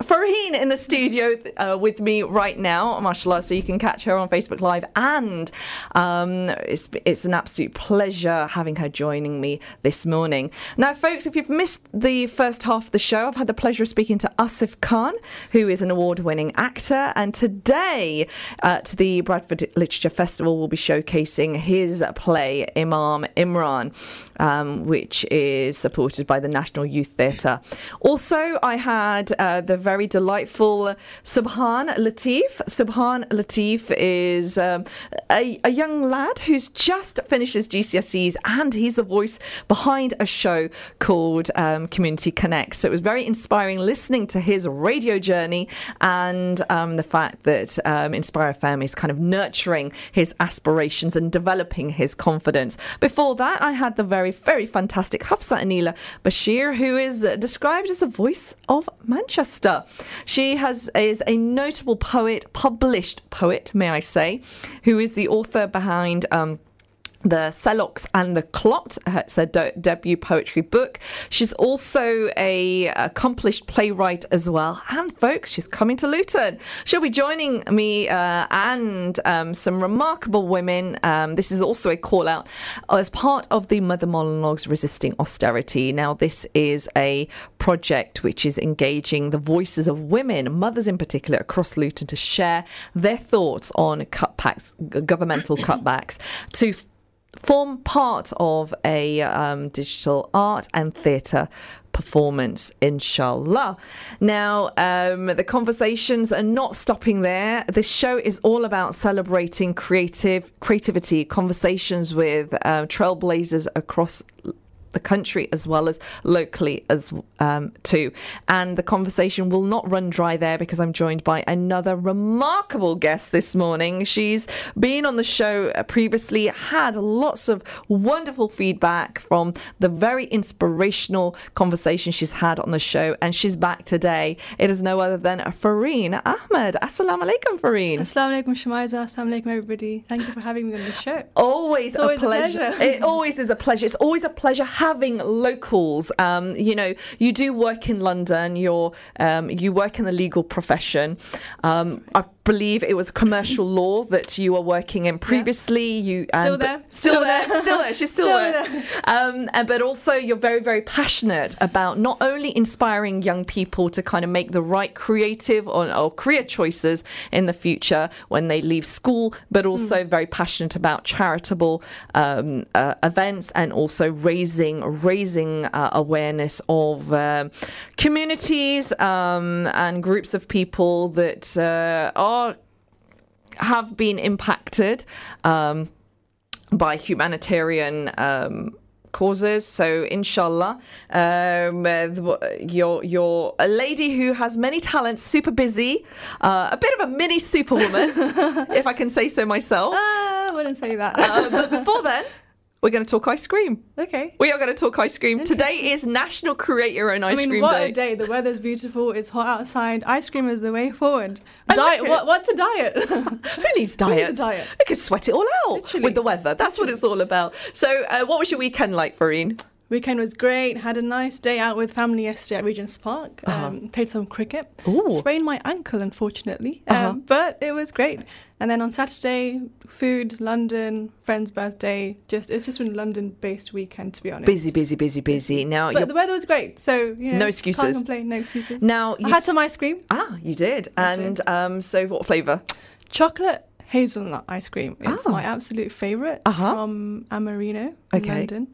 Farheen in the studio uh, with me right now, mashallah, so you can catch her on Facebook Live. And um, it's, it's an absolute pleasure having her joining me this morning. Now, folks, if you've missed the first half of the show, I've had the pleasure of speaking to Asif Khan, who is an award winning actor. And today at the Bradford Literature Festival, we'll be showcasing his play, Imam Imran, um, which is supported by the National Youth Theatre. Also, I had uh, the very delightful Subhan Latif. Subhan Latif is um, a, a, young lad who's just finished his GCSEs and he's the voice behind a show called um, Community Connect. So it was very inspiring listening to his radio journey and um, the fact that um, Inspire FM is kind of nurturing his aspirations and developing his confidence. Before that, I had the very, very fantastic Hafsah Aneela Bashir, who is described as the voice of Manchester. She has is a notable poet, published poet, may I say, who is the author behind. Um, the Celox and the Clot. It's her de- debut poetry book. She's also a accomplished playwright as well. And folks, she's coming to Luton. She'll be joining me uh, and um, some remarkable women. Um, this is also a call out as part of the Mother Monologues Resisting Austerity. Now, this is a project which is engaging the voices of women, mothers in particular, across Luton to share their thoughts on cutbacks, governmental cutbacks to form part of a um, digital art and theatre performance, inshallah. Now, um, the conversations are not stopping there. This show is all about celebrating creative creativity, conversations with uh, trailblazers across the country as well as locally as um, too. And the conversation will not run dry there because I'm joined by another remarkable guest this morning. She's been on the show uh, previously, had lots of wonderful feedback from the very inspirational conversation she's had on the show, and she's back today. It is no other than Farheen Ahmed. Assalamu alaikum, Farheen. Assalamu alaikum, Shemiza. Assalamu alaikum, everybody. Thank you for having me on the show. Always, always a pleasure. A pleasure. it always is a pleasure. It's always a pleasure having locals. Um, you know, you do work in London. You're um, you work in the legal profession. Um, I believe it was commercial <laughs> law that you were working in previously. Yeah. You still there, still, still there, still there. She's still, still there. there. Um, and, but also, you're very, very passionate about not only inspiring young people to kind of make the right creative or, or career choices in the future when they leave school, but also mm. very passionate about charitable um, uh, events and also raising raising uh, awareness of uh, communities um, and groups of people that uh, are are have been impacted um, by humanitarian um, causes. So, inshallah, um, you're you're a lady who has many talents, super busy, uh, a bit of a mini superwoman, <laughs> if I can say so myself. Uh, I wouldn't say that. uh, but before then. We're going to talk ice cream. Okay. We are going to talk ice cream. Today is National Create Your Own Ice I mean, Cream what Day. a day. The weather's beautiful. It's hot outside. Ice cream is the way forward. Diet. what, what's a diet? Who needs diet? <laughs> Who needs a diet? We could sweat it all out Literally. with the weather. That's what it's all about. So, uh, what was your weekend like, Farheen? Weekend was great. Had a nice day out with family yesterday at Regent's Park. Um, Uh-huh. Played some cricket. Ooh. Sprained my ankle, unfortunately. Uh-huh. Um, but it was great. And then on Saturday, food, London, friend's birthday. Just it's just been London-based weekend, to be honest. Busy, busy, busy, busy. Now, But the weather was great, so you know, No excuses. Can't complain. No excuses. now I you had s- some ice cream, ah, you did, I and did. um, so what flavour? chocolate hazelnut ice cream. It's Ah. my absolute favorite Uh-huh. from Amorino Okay. in London.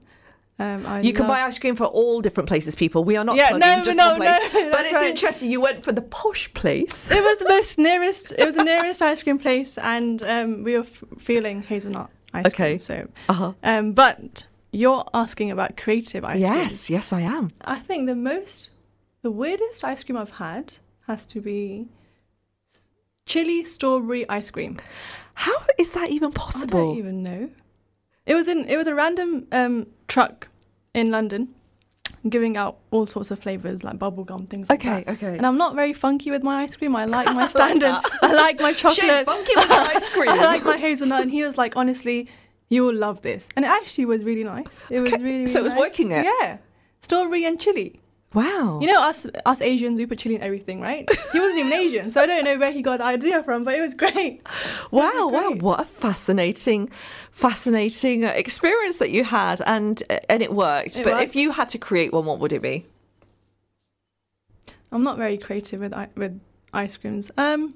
Um, I You can love- buy ice cream for all different places, people. We are not Yeah, no, just no, one place. no, <laughs> but it's right. interesting. You went for the posh place. It was the <laughs> most nearest. It was the nearest ice cream place, and um, we were f- feeling hazelnut ice Okay. cream. So, Uh-huh. um, but you're asking about creative ice cream. Yes, yes, I am. I think the most, the weirdest ice cream I've had has to be chili strawberry ice cream. How is that even possible? I don't even know. It was in. It was a random um, truck in London giving out all sorts of flavors like bubblegum things like Okay, that. okay. okay. And I'm not very funky with my ice cream. I like my <laughs> standard. I like my chocolate. funky with ice <laughs> cream. I like my hazelnut. And he was like, honestly, you will love this. And it actually was really nice. It was really, really so it was nice. working it? Yeah. Strawberry and chili. Wow. You know us us Asians, we put chili in everything, right? He wasn't even Asian, so I don't know where he got the idea from, but it was great. <laughs> Wow, wow, great. what a fascinating, fascinating uh, experience that you had, and uh, and it worked. It but if you had to create one, what would it be? I'm not very creative with with ice creams. Um,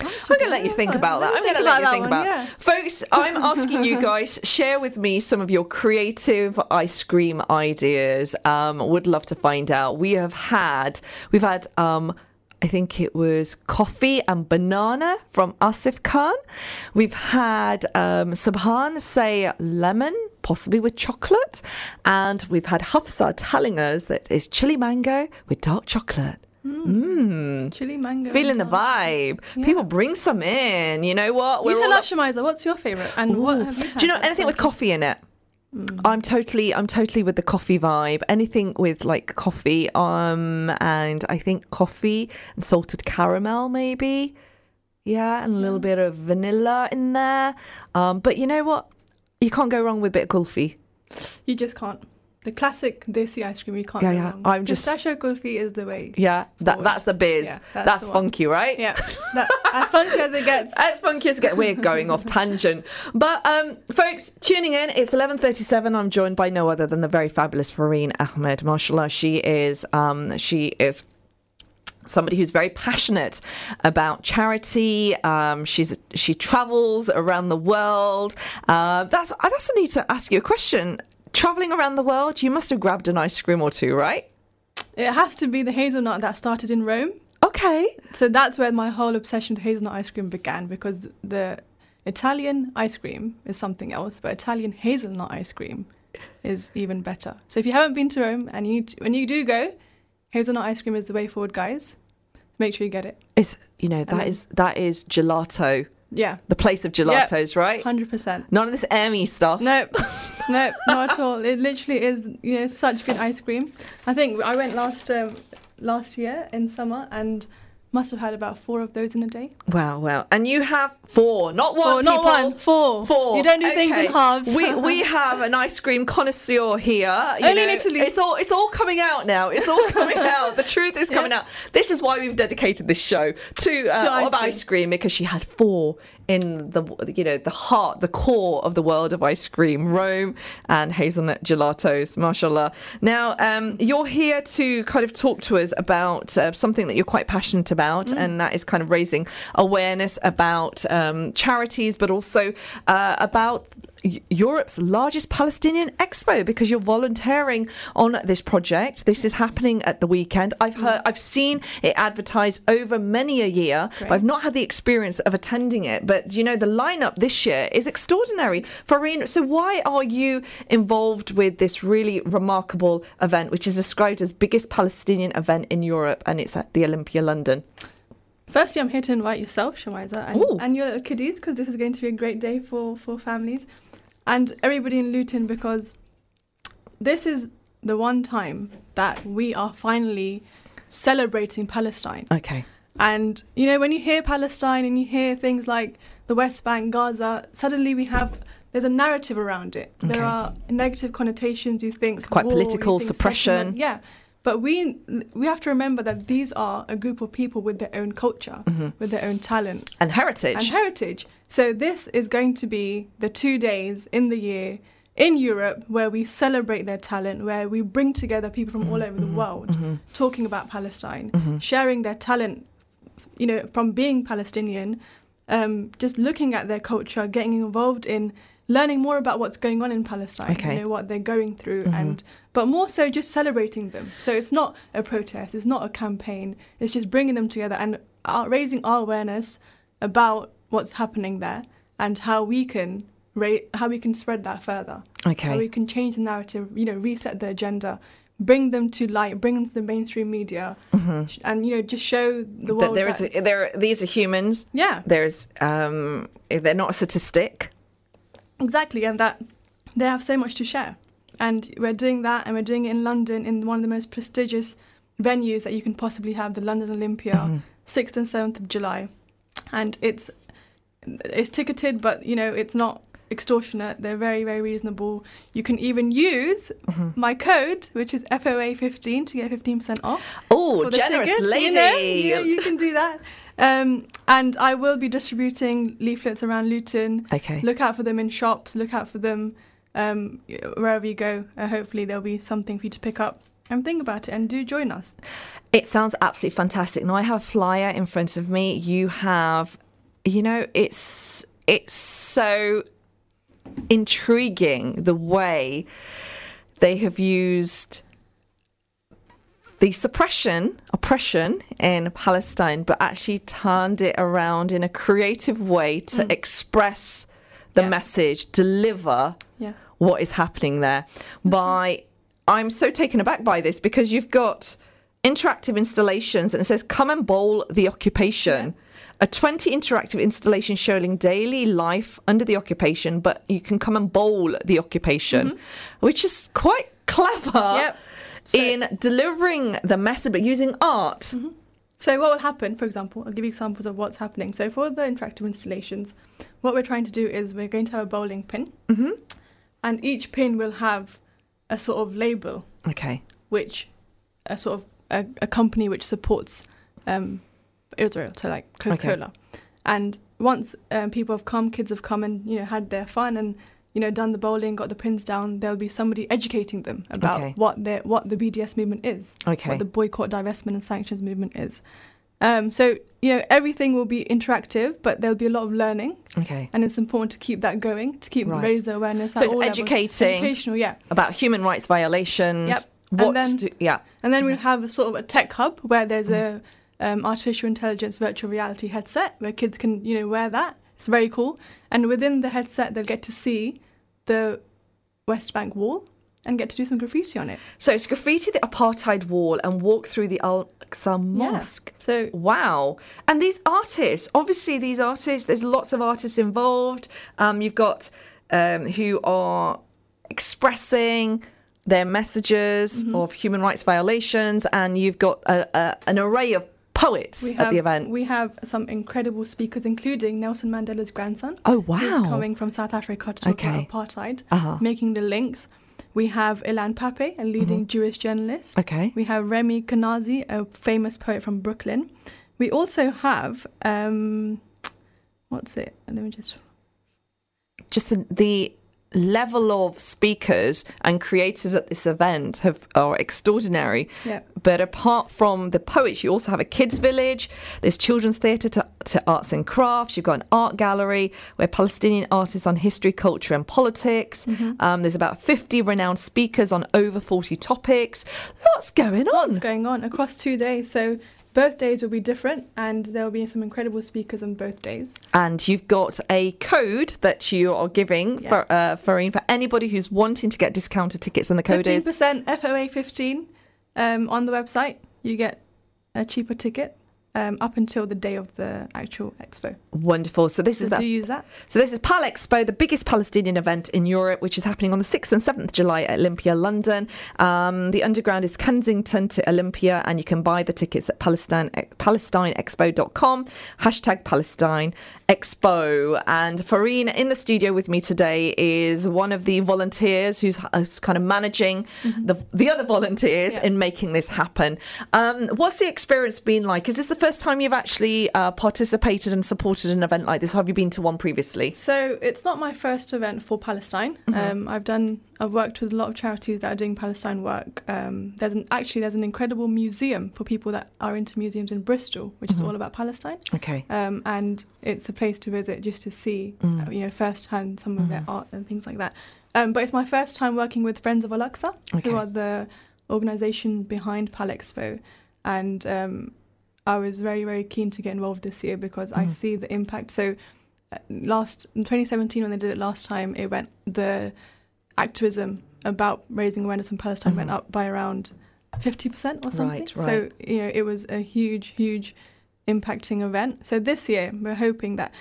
I'm going to let you think about that. I'm going to let you think about, yeah. folks. I'm asking you <laughs> guys share with me some of your creative ice cream ideas. Um, would love to find out. We have had we've had um, I think it was coffee and banana from Asif Khan. We've had um, Subhan say lemon, possibly with chocolate, and we've had Hafsah telling us that it's chili mango with dark chocolate. Mmm. Chili mango. Feeling the vibe. Yeah. People bring some in. You know what? You tell us, Shemiza, what's your favourite? And what have you? Do you know anything with coffee in it? I'm totally, I'm totally with the coffee vibe. Anything with like coffee, um, and I think coffee and salted caramel, maybe. Yeah, and a little bit of vanilla in there. Um, but you know what? You can't go wrong with a bit of kulfi. You just can't. The classic desi ice cream, you can't Yeah, yeah. wrong. I'm just- Pistachio kulfi is the way. Yeah, that that's the biz. Yeah, that's that's the funky, right? Yeah, that, as funky as it gets. <laughs> As funky as get we're going off tangent. But um folks, tuning in, it's eleven thirty seven. I'm joined by no other than the very fabulous Farheen Ahmed. Mashallah, she is um she is somebody who's very passionate about charity. Um, she's she travels around the world. Uh, that's I that's need to ask you a question. Traveling around the world, you must have grabbed an ice cream or two, right? It has to be the hazelnut that started in Rome. Okay. So that's where my whole obsession with hazelnut ice cream began because the Italian ice cream is something else, but Italian hazelnut ice cream is even better. So if you haven't been to Rome and you to, when you do go, hazelnut ice cream is the way forward, guys. Make sure you get it. It's you know that is that is gelato, Yeah, the place of gelatos, right? hundred percent. None of this Emmy stuff. Nope, <laughs> nope, not at all. It literally is, you know, such good ice cream. I think I went last um, last year in summer and must have had about four of those in a day. Wow, wow. And you have four, not one. Four, not one, four. Four. You don't do things in halves. We we <laughs> have an ice cream connoisseur here. you Only in. Italy. It's all it's all coming out now. It's all coming <laughs> out. The truth is coming Yeah. out. This is why we've dedicated this show to, uh, To ice cream. ice cream because she had four in the you know the heart, the core of the world of ice cream, Rome and hazelnut gelatos. Mashallah. Now um, you're here to kind of talk to us about uh, something that you're quite passionate about, Mm. and that is kind of raising awareness about um, charities, but also uh, about Europe's largest Palestinian expo because you're volunteering on this project. This is happening at the weekend. I've heard, I've seen it advertised over many a year, but I've not had the experience of attending it. But you know, the lineup this year is extraordinary. Farheen, so why are you involved with this really remarkable event, which is described as biggest Palestinian event in Europe, and it's at the Olympia, London? Firstly, I'm here to invite yourself, Shemiza, and, and your kiddies, because this is going to be a great day for, for families and everybody in Luton, because this is the one time that we are finally celebrating Palestine. Okay. And, you know, when you hear Palestine and you hear things like the West Bank, Gaza, suddenly we have. There's a narrative around it. Okay. There are negative connotations. You think it's quite war, political, think suppression. settlement. Yeah, but we we have to remember that these are a group of people with their own culture, Mm-hmm. with their own talent And heritage. and heritage. So this is going to be the two days in the year in Europe where we celebrate their talent, where we bring together people from all over the world talking about Palestine, sharing their talent, you know, from being Palestinian, um, just looking at their culture, getting involved in learning more about what's going on in Palestine, Okay. you know, what they're going through and but more so just celebrating them. So it's not a protest, it's not a campaign, it's just bringing them together and uh, raising our awareness about what's happening there and how we can ra- how we can spread that further. Okay. How we can change the narrative, you know, reset the agenda, bring them to light, bring them to the mainstream media, sh- and you know, just show the Mm-hmm. that world there is that, a, there these are humans yeah, there's um they're not a statistic exactly, and that they have so much to share. And we're doing that, and we're doing it in London in one of the most prestigious venues that you can possibly have, the London Olympia, Mm-hmm. 6th and 7th of July. And it's it's ticketed, but you know it's not extortionate. They're very very reasonable. You can even use Mm-hmm. my code, which is FOA15, to get 15% off. Oh, generous tickets, lady. You, know? you, you can do that. Um, and I will be distributing leaflets around Luton. Okay. Look out for them in shops. Look out for them um, wherever you go. Uh, hopefully, there'll be something for you to pick up and think about it. And do join us. It sounds absolutely fantastic. Now I have a flyer in front of me. You have, you know, it's it's so intriguing the way they have used the suppression, oppression in Palestine, but actually turned it around in a creative way to mm. express the Yeah. message, deliver Yeah. what is happening there. By I'm so taken aback by this because you've got interactive installations and it says come and bowl the occupation. A 20 interactive installation showing daily life under the occupation, but you can come and bowl the occupation, mm-hmm. which is quite clever Yep. So- in delivering the message, but using art. So what will happen, for example, I'll give you examples of what's happening. So for the interactive installations, what we're trying to do is we're going to have a bowling pin, Mm-hmm. and each pin will have a sort of label, Okay. which a sort of a, a company which supports um, Israel, so like Coca-Cola. And once um, people have come, kids have come and you know had their fun and you know done the bowling, got the pins down, there'll be somebody educating them about Okay. what the what the BDS movement is Okay. what the boycott, divestment, and sanctions movement is. Um, so you know everything will be interactive, but there'll be a lot of learning, Okay. and it's important to keep that going to keep Right. raise the awareness. So it's all levels. educating. educational, yeah. About human rights violations. Yep. And then- to- yeah. And then we'll have a sort of a tech hub where there's a um, artificial intelligence virtual reality headset where kids can you know wear that. It's very cool, and within the headset they'll get to see the West Bank wall and get to do some graffiti on it. So it's graffiti the apartheid wall and walk through the Al Aqsa Mosque. So Wow. And these artists, obviously, these artists, there's lots of artists involved. Um, you've got um, who are expressing their messages Mm-hmm. of human rights violations, and you've got a, a, an array of poets we at have, the event. We have some incredible speakers, including Nelson Mandela's grandson. Oh, Who's wow. coming from South Africa to talk Okay. about apartheid, Uh-huh. making the links. We have Ilan Pappé, a leading Jewish journalist. Mm-hmm. Okay. We have Remi Kanazi, a famous poet from Brooklyn. We also have, um, what's it? Let me just. just the level of speakers and creatives at this event have are extraordinary. Yeah. But apart from the poets, you also have a kids' village. There's children's theatre to, to arts and crafts. You've got an art gallery where Palestinian artists on history, culture, and politics. Mm-hmm. Um, there's about 50 renowned speakers on over 40 topics. Lots going on. What's going on across two days? So both days will be different, and there will be some incredible speakers on both days. and you've got a code that you are giving Yeah. for uh, Farheen, for anybody who's wanting to get discounted tickets, and the code Fifteen is percent FOA fifteen um, on the website. You get a cheaper ticket um, up until the day of the actual expo. wonderful. So this So is do that. use that. So this is Pal Expo, the biggest Palestinian event in Europe, which is happening on the 6th and 7th July at Olympia, London. Um, the underground is Kensington to Olympia, and you can buy the tickets at Palestine, PalestineExpo.com, hashtag Palestine Expo. And Farheen in the studio with me today is one of the volunteers who's, who's kind of managing the, the other volunteers Yeah. in making this happen. Um, what's the experience been like? Is this the first time you've actually uh, participated and supported an event like this? Or have you been to one previously? So it's not my first event for Palestine. Um, I've done. I've worked with a lot of charities that are doing Palestine work. Um, there's an, actually there's an incredible museum for people that are into museums in Bristol, which is all about Palestine. Okay. um, and it's a place to visit just to see, uh, you know, firsthand some of their art and things like that. Um, but it's my first time working with Friends of Al-Aqsa, Okay. who are the organisation behind Palexpo and um, I was very very keen to get involved this year because I see the impact. So uh, last in 2017 when they did it last time, it went the activism about raising awareness in Palestine went up by around 50% or something. Right, right. So you know it was a huge huge impacting event. So this year we're hoping that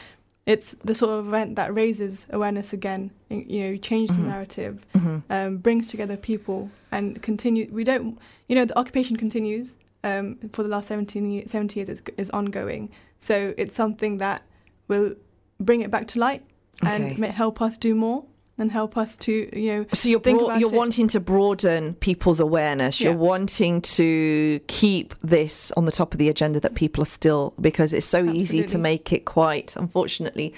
it's the sort of event that raises awareness again. You know, changes the narrative, Mhm. um, brings together people, and continue. We don't, you know, the occupation continues um, for the last 17 years, 70 years. It's, is ongoing, so it's something that will bring it back to light Okay. and help us do more and help us to, you know, So you're think broad, about you're it. wanting to broaden people's awareness. You're wanting to keep this on the top of the agenda that people are still because it's so easy to make it quite unfortunately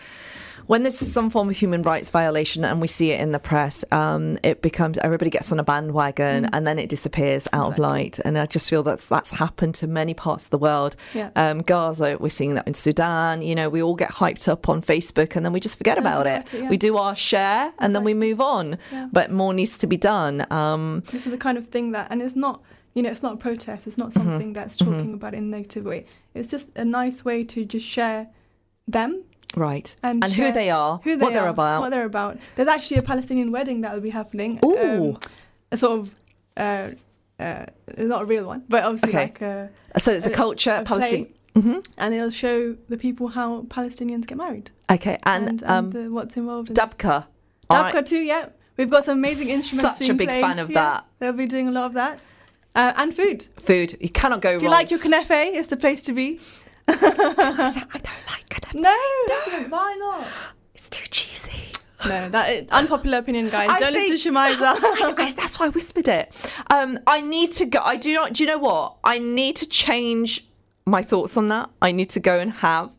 when this is some form of human rights violation and we see it in the press, um, it becomes everybody gets on a bandwagon and then it disappears out of Exactly. light. And I just feel that's that's happened to many parts of the world. Yeah. Um, Gaza, we're seeing that in Sudan. You know, we all get hyped up on Facebook and then we just forget And about it. it, yeah. We do our share and then we move on. Yeah. But more needs to be done. Um, this is the kind of thing that and it's not you know it's not a protest it's not Mm-hmm. something that's talking about in a negative way it's just a nice way to just share them right. and, who they are, who they what they're about. what they're about there's actually a palestinian wedding that will be happening Ooh. um, a sort of uh, uh, not a real one but obviously Okay. like uh, so it's a a- culture, Palestinian. Palestine. play. hmm and it'll show the people how palestinians get married Okay. And, and, um, the, what's involved in Dabka. Dabka right. too, yeah. We've got some amazing instruments. Such a big played. fan of Yeah, that. They'll be doing a lot of that. Uh, and food. Food. You cannot go If you like your knefe, it's the place to be. <laughs> I don't like it. No, why not? It's too cheesy. No, that is unpopular opinion, guys. I Don't listen to <laughs> I- Shemiza. I- that's why I whispered it. Um, I need to go. I do not. Do you know what? I need to change my thoughts on that. I need to go and have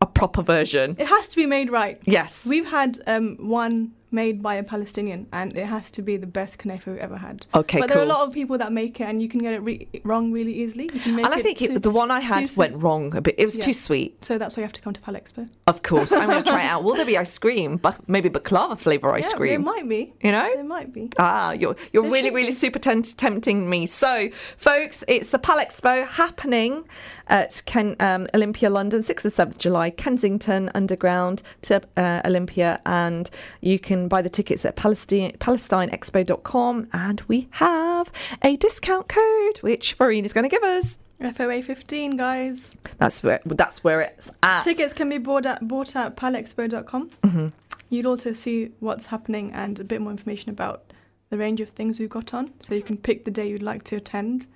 a proper version. it has to be made right. Yes. We've had um, one made by a Palestinian, and it has to be the best knefe we've ever had. Okay, but there are a lot of people that make it, and you can get it re- wrong really easily. You can make and I think too- it, the one I had went wrong a bit. It was Yeah. too sweet. So that's why you have to come to Palexpo. Of course, I'm going to try it out. <laughs> Will there be ice cream? But maybe baklava flavor ice yeah, cream. It might be. You know? It might be. Ah, you're you're There really really be. super tempting me. So, folks, it's the Palexpo happening at Ken, um, Olympia London, sixth and seventh July, Kensington Underground to uh, Olympia, and you can buy the tickets at Palestine PalestineExpo.com, and we have a discount code which Farheen is going to give us. FOA 15, guys. That's where that's where it's at. Tickets can be bought at bought at palexpo.com. Mm-hmm. You'd also see what's happening and a bit more information about the range of things we've got on, so you can pick the day you'd like to attend.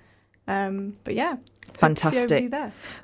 Um, but yeah, hope to see Fantastic.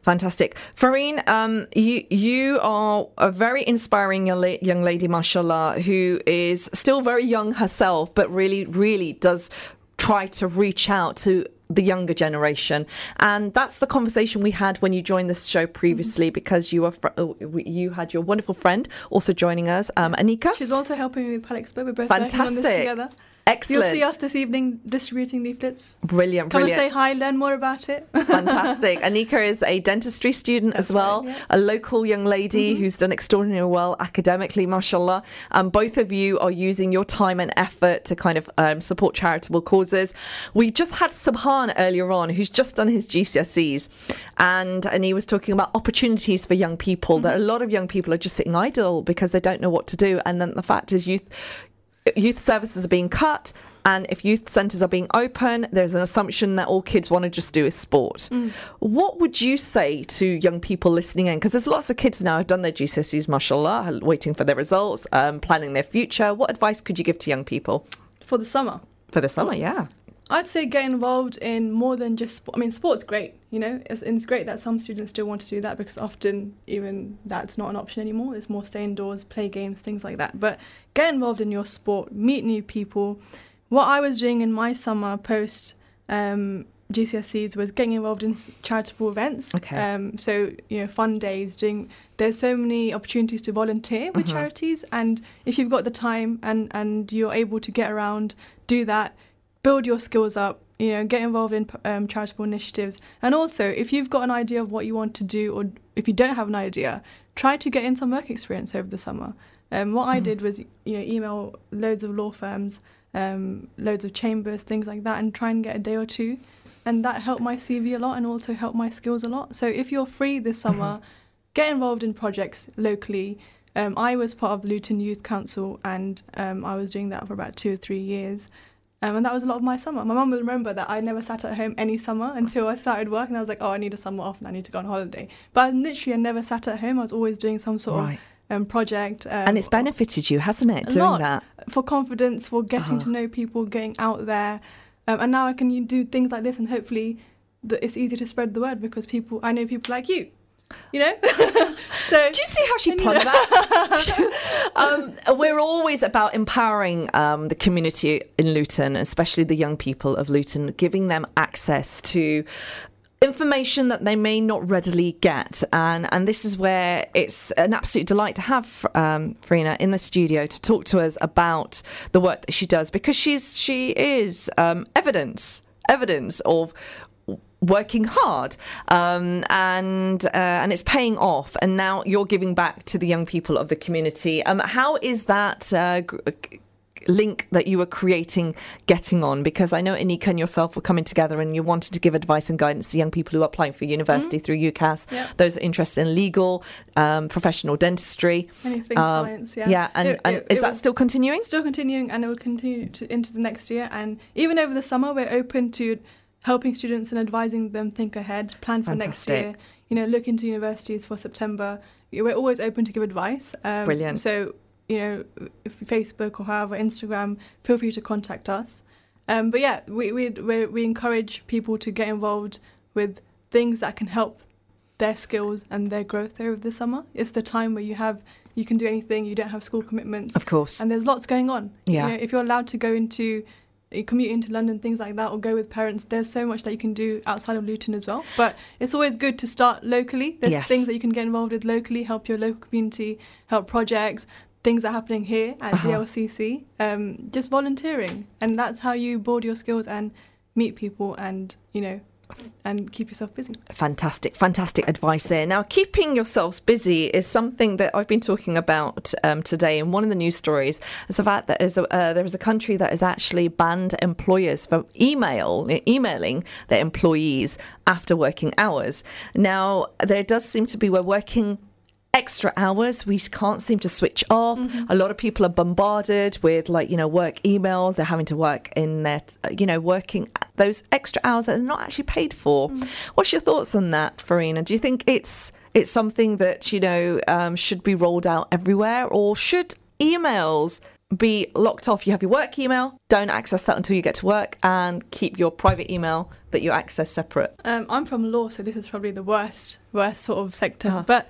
Fantastic, Farheen. Um, you you are a very inspiring young, la- young lady, mashallah, who is still very young herself, but really, really does try to reach out to the younger generation, and that's the conversation we had when you joined this show previously, because you were fr- uh, you had your wonderful friend also joining us, um, Anika. She's also helping me with Pal Expo. We're both working on this Fantastic. together. Excellent, You'll see us this evening distributing leaflets. brilliant, Come brilliant. and say hi, learn more about it. <laughs> Fantastic. Anika is a dentistry student as well, right, yeah. a local young lady who's done extraordinarily well academically, mashallah. Um, both of you are using your time and effort to kind of um, support charitable causes. We just had Subhan earlier on, who's just done his GCSEs, and, and he was talking about opportunities for young people. That a lot of young people are just sitting idle because they don't know what to do. And then the fact is, youth youth services are being cut and if youth centres are being open there's an assumption that all kids want to just do is sport. What would you say to young people listening in? Because there's lots of kids now who've done their gcse's mashallah waiting for their results um, planning their future. What advice could you give to young people? For the summer. for the summer yeah I'd say get involved in more than just sport. I mean, sport's great, you know, it's, it's great that some students still want to do that because often even that's not an option anymore. It's more stay indoors, play games, things like that. But get involved in your sport, meet new people. What I was doing in my summer post um, GCSEs was getting involved in charitable events. Okay. Um, so you know, fun days. Doing there's so many opportunities to volunteer with charities, and if you've got the time and and you're able to get around, do that build your skills up you know get involved in um, charitable initiatives. And also if you've got an idea of what you want to do or if you don't have an idea try to get in some work experience over the summer. Um, what i did was you know email loads of law firms um, loads of chambers things like that and try and get a day or two. And that helped my cv a lot and also helped my skills a lot. So if you're free this summer get involved in projects locally. Um, I was part of the Luton Youth Council and um, I was doing that for about two or three years. Um, and that was a lot of my summer. My mum will remember that I never sat at home any summer until I started work, and I was like, "Oh, I need a summer off, and I need to go on holiday." But I literally, I never sat at home. I was always doing some sort Right. of um, project. Um, and it's benefited you, hasn't it, doing lot that? for confidence, for getting Uh-huh. to know people, getting out there, um, and now I can do things like this, and hopefully, the, it's easy to spread the word because people I know people like you, you know. <laughs> so Do you see how she And you plugged know- that? <laughs> <laughs> um, we're always about empowering um, the community in Luton, especially the young people of Luton, giving them access to information that they may not readily get and and this is where it's an absolute delight to have um, Farina in the studio to talk to us about the work that she does because she's she is um, evidence evidence of working hard um, and uh, and it's paying off and now you're giving back to the young people of the community. Um, how is that uh, g- link that you were creating getting on? Because I know Anika and yourself were coming together and you wanted to give advice and guidance to young people who are applying for university through UCAS. Yep. those interested in legal um, professional dentistry. Anything Um, science, yeah. yeah and, It- and it- is it that still continuing? Still continuing and it will continue to, into the next year. And even over the summer we're open to helping students and advising them think ahead plan for next year you know look into universities for september we're always open to give advice um, Brilliant. so you know if facebook or however instagram feel free to contact us um, but yeah we, we, we, we encourage people to get involved with things that can help their skills and their growth over the summer it's the time where you have you can do anything you don't have school commitments of course and there's lots going on. Yeah. You know, if you're allowed to go into commute into London, things like that, or go with parents, there's so much that you can do outside of Luton as well. But it's always good to start locally. There's Yes. things that you can get involved with locally, help your local community, help projects, things that are happening here at Uh-huh. DLCC. Um, just volunteering, and that's how you build your skills and meet people, and you know, and keep yourself busy. Fantastic, fantastic advice there. Now, keeping yourselves busy is something that I've been talking about um, today. And one of the news stories is the fact that there's a, uh, there is a country that has actually banned employers from email emailing their employees after working hours. Now, there does seem to be we're working extra hours we can't seem to switch off. A lot of people are bombarded with like you know work emails. They're having to work in their you know working those extra hours that they're not actually paid for. What's your thoughts on that farina? Do you think it's it's something that you know um, should be rolled out everywhere or should emails be locked off? You have your work email don't access that until you get to work and keep your private email that you access separate. Um, I'm from law, so this is probably the worst, worst sort of sector. Uh-huh. But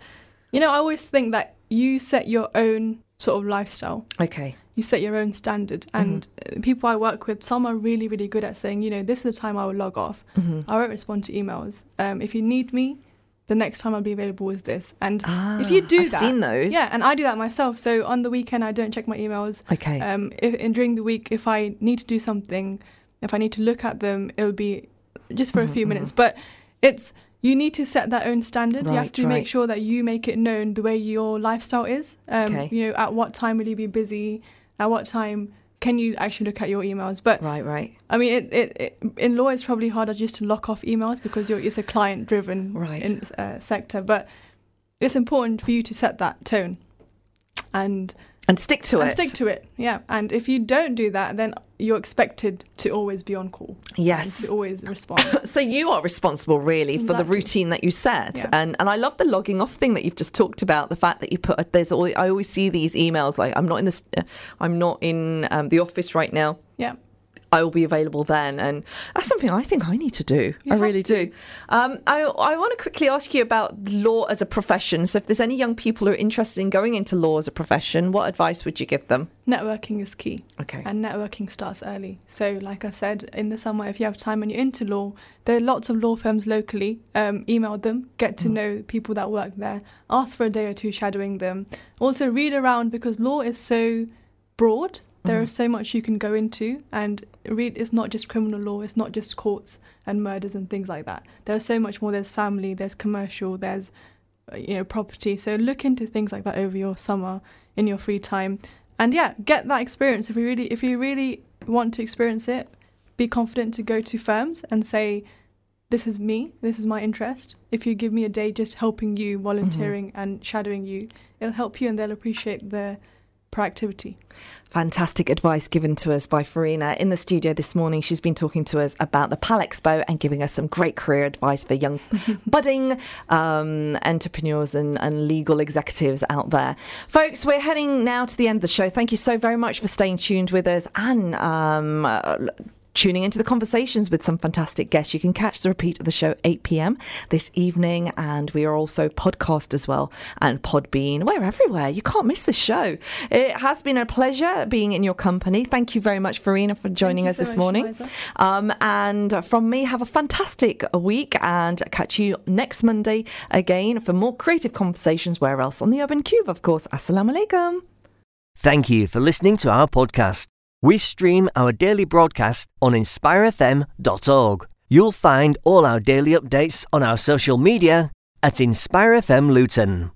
you know, I always think that you set your own sort of lifestyle. okay You set your own standard, and uh, people I work with, some are really, really good at saying, you know, this is the time I will log off. I won't respond to emails. Um, if you need me, the next time I'll be available is this. And if you Ah, do I've that, seen those. yeah, and I do that myself. So on the weekend, I don't check my emails. okay Um, if, and during the week, if I need to do something, if I need to look at them, it'll be just for a Mm-hmm, few minutes. But it's you need to set that own standard. you have to right. make sure that you make it known the way your lifestyle is. Um, Okay. You know, at what time will you be busy? At what time can you actually look at your emails? But right right I mean, it, it, it in law it's probably harder just to lock off emails because you're, it's a client-driven Right. in, uh, sector. But it's important for you to set that tone and and stick to it. and it stick to it. Yeah, and if you don't do that, then you're expected to always be on call. yes to always respond. <coughs> So you are responsible really for the routine that you set. Yeah. And and I love the logging off thing that you've just talked about. The fact that you put there's always, I always see these emails like I'm not in this I'm not in um, the office right now. yeah. I will be available then, and that's something I think I need to do. I have really do. Um, I I want to quickly ask you about law as a profession. So, if there's any young people who are interested in going into law as a profession, what advice would you give them? Networking is key. Okay. And networking starts early. So, like I said, in the summer, if you have time and you're into law, there are lots of law firms locally. Um, email them, get to know people that work there, ask for a day or two shadowing them. Also, read around because law is so broad. There is so much you can go into, and read. It's not just criminal law. It's not just courts and murders and things like that. There's so much more. There's family. There's commercial. There's uh, you know property. So look into things like that over your summer in your free time, and yeah, get that experience. If you really, if you really want to experience it, be confident to go to firms and say, "This is me. This is my interest." If you give me a day just helping you, volunteering and shadowing you, it'll help you, and they'll appreciate the proactivity. Fantastic advice given to us by Farina in the studio this morning. She's been talking to us about the PAL Expo and giving us some great career advice for young <laughs> budding um, entrepreneurs and, and legal executives out there. Folks, we're heading now to the end of the show. Thank you so very much for staying tuned with us and um, uh, tuning into the conversations with some fantastic guests. You can catch the repeat of the show 8 p.m. this evening, and we are also podcast as well and Podbean. We're everywhere. You can't miss the show. It has been a pleasure being in your company. Thank you very much, Farina, for joining us so this much, morning. Um, and from me, have a fantastic week and catch you next Monday again for more creative conversations. Where else? On the Urban Kube, of course. Assalamu alaikum. Thank you for listening to our podcast. We stream our daily broadcast on inspirefm.org. You'll find all our daily updates on our social media at Inspire FM Luton.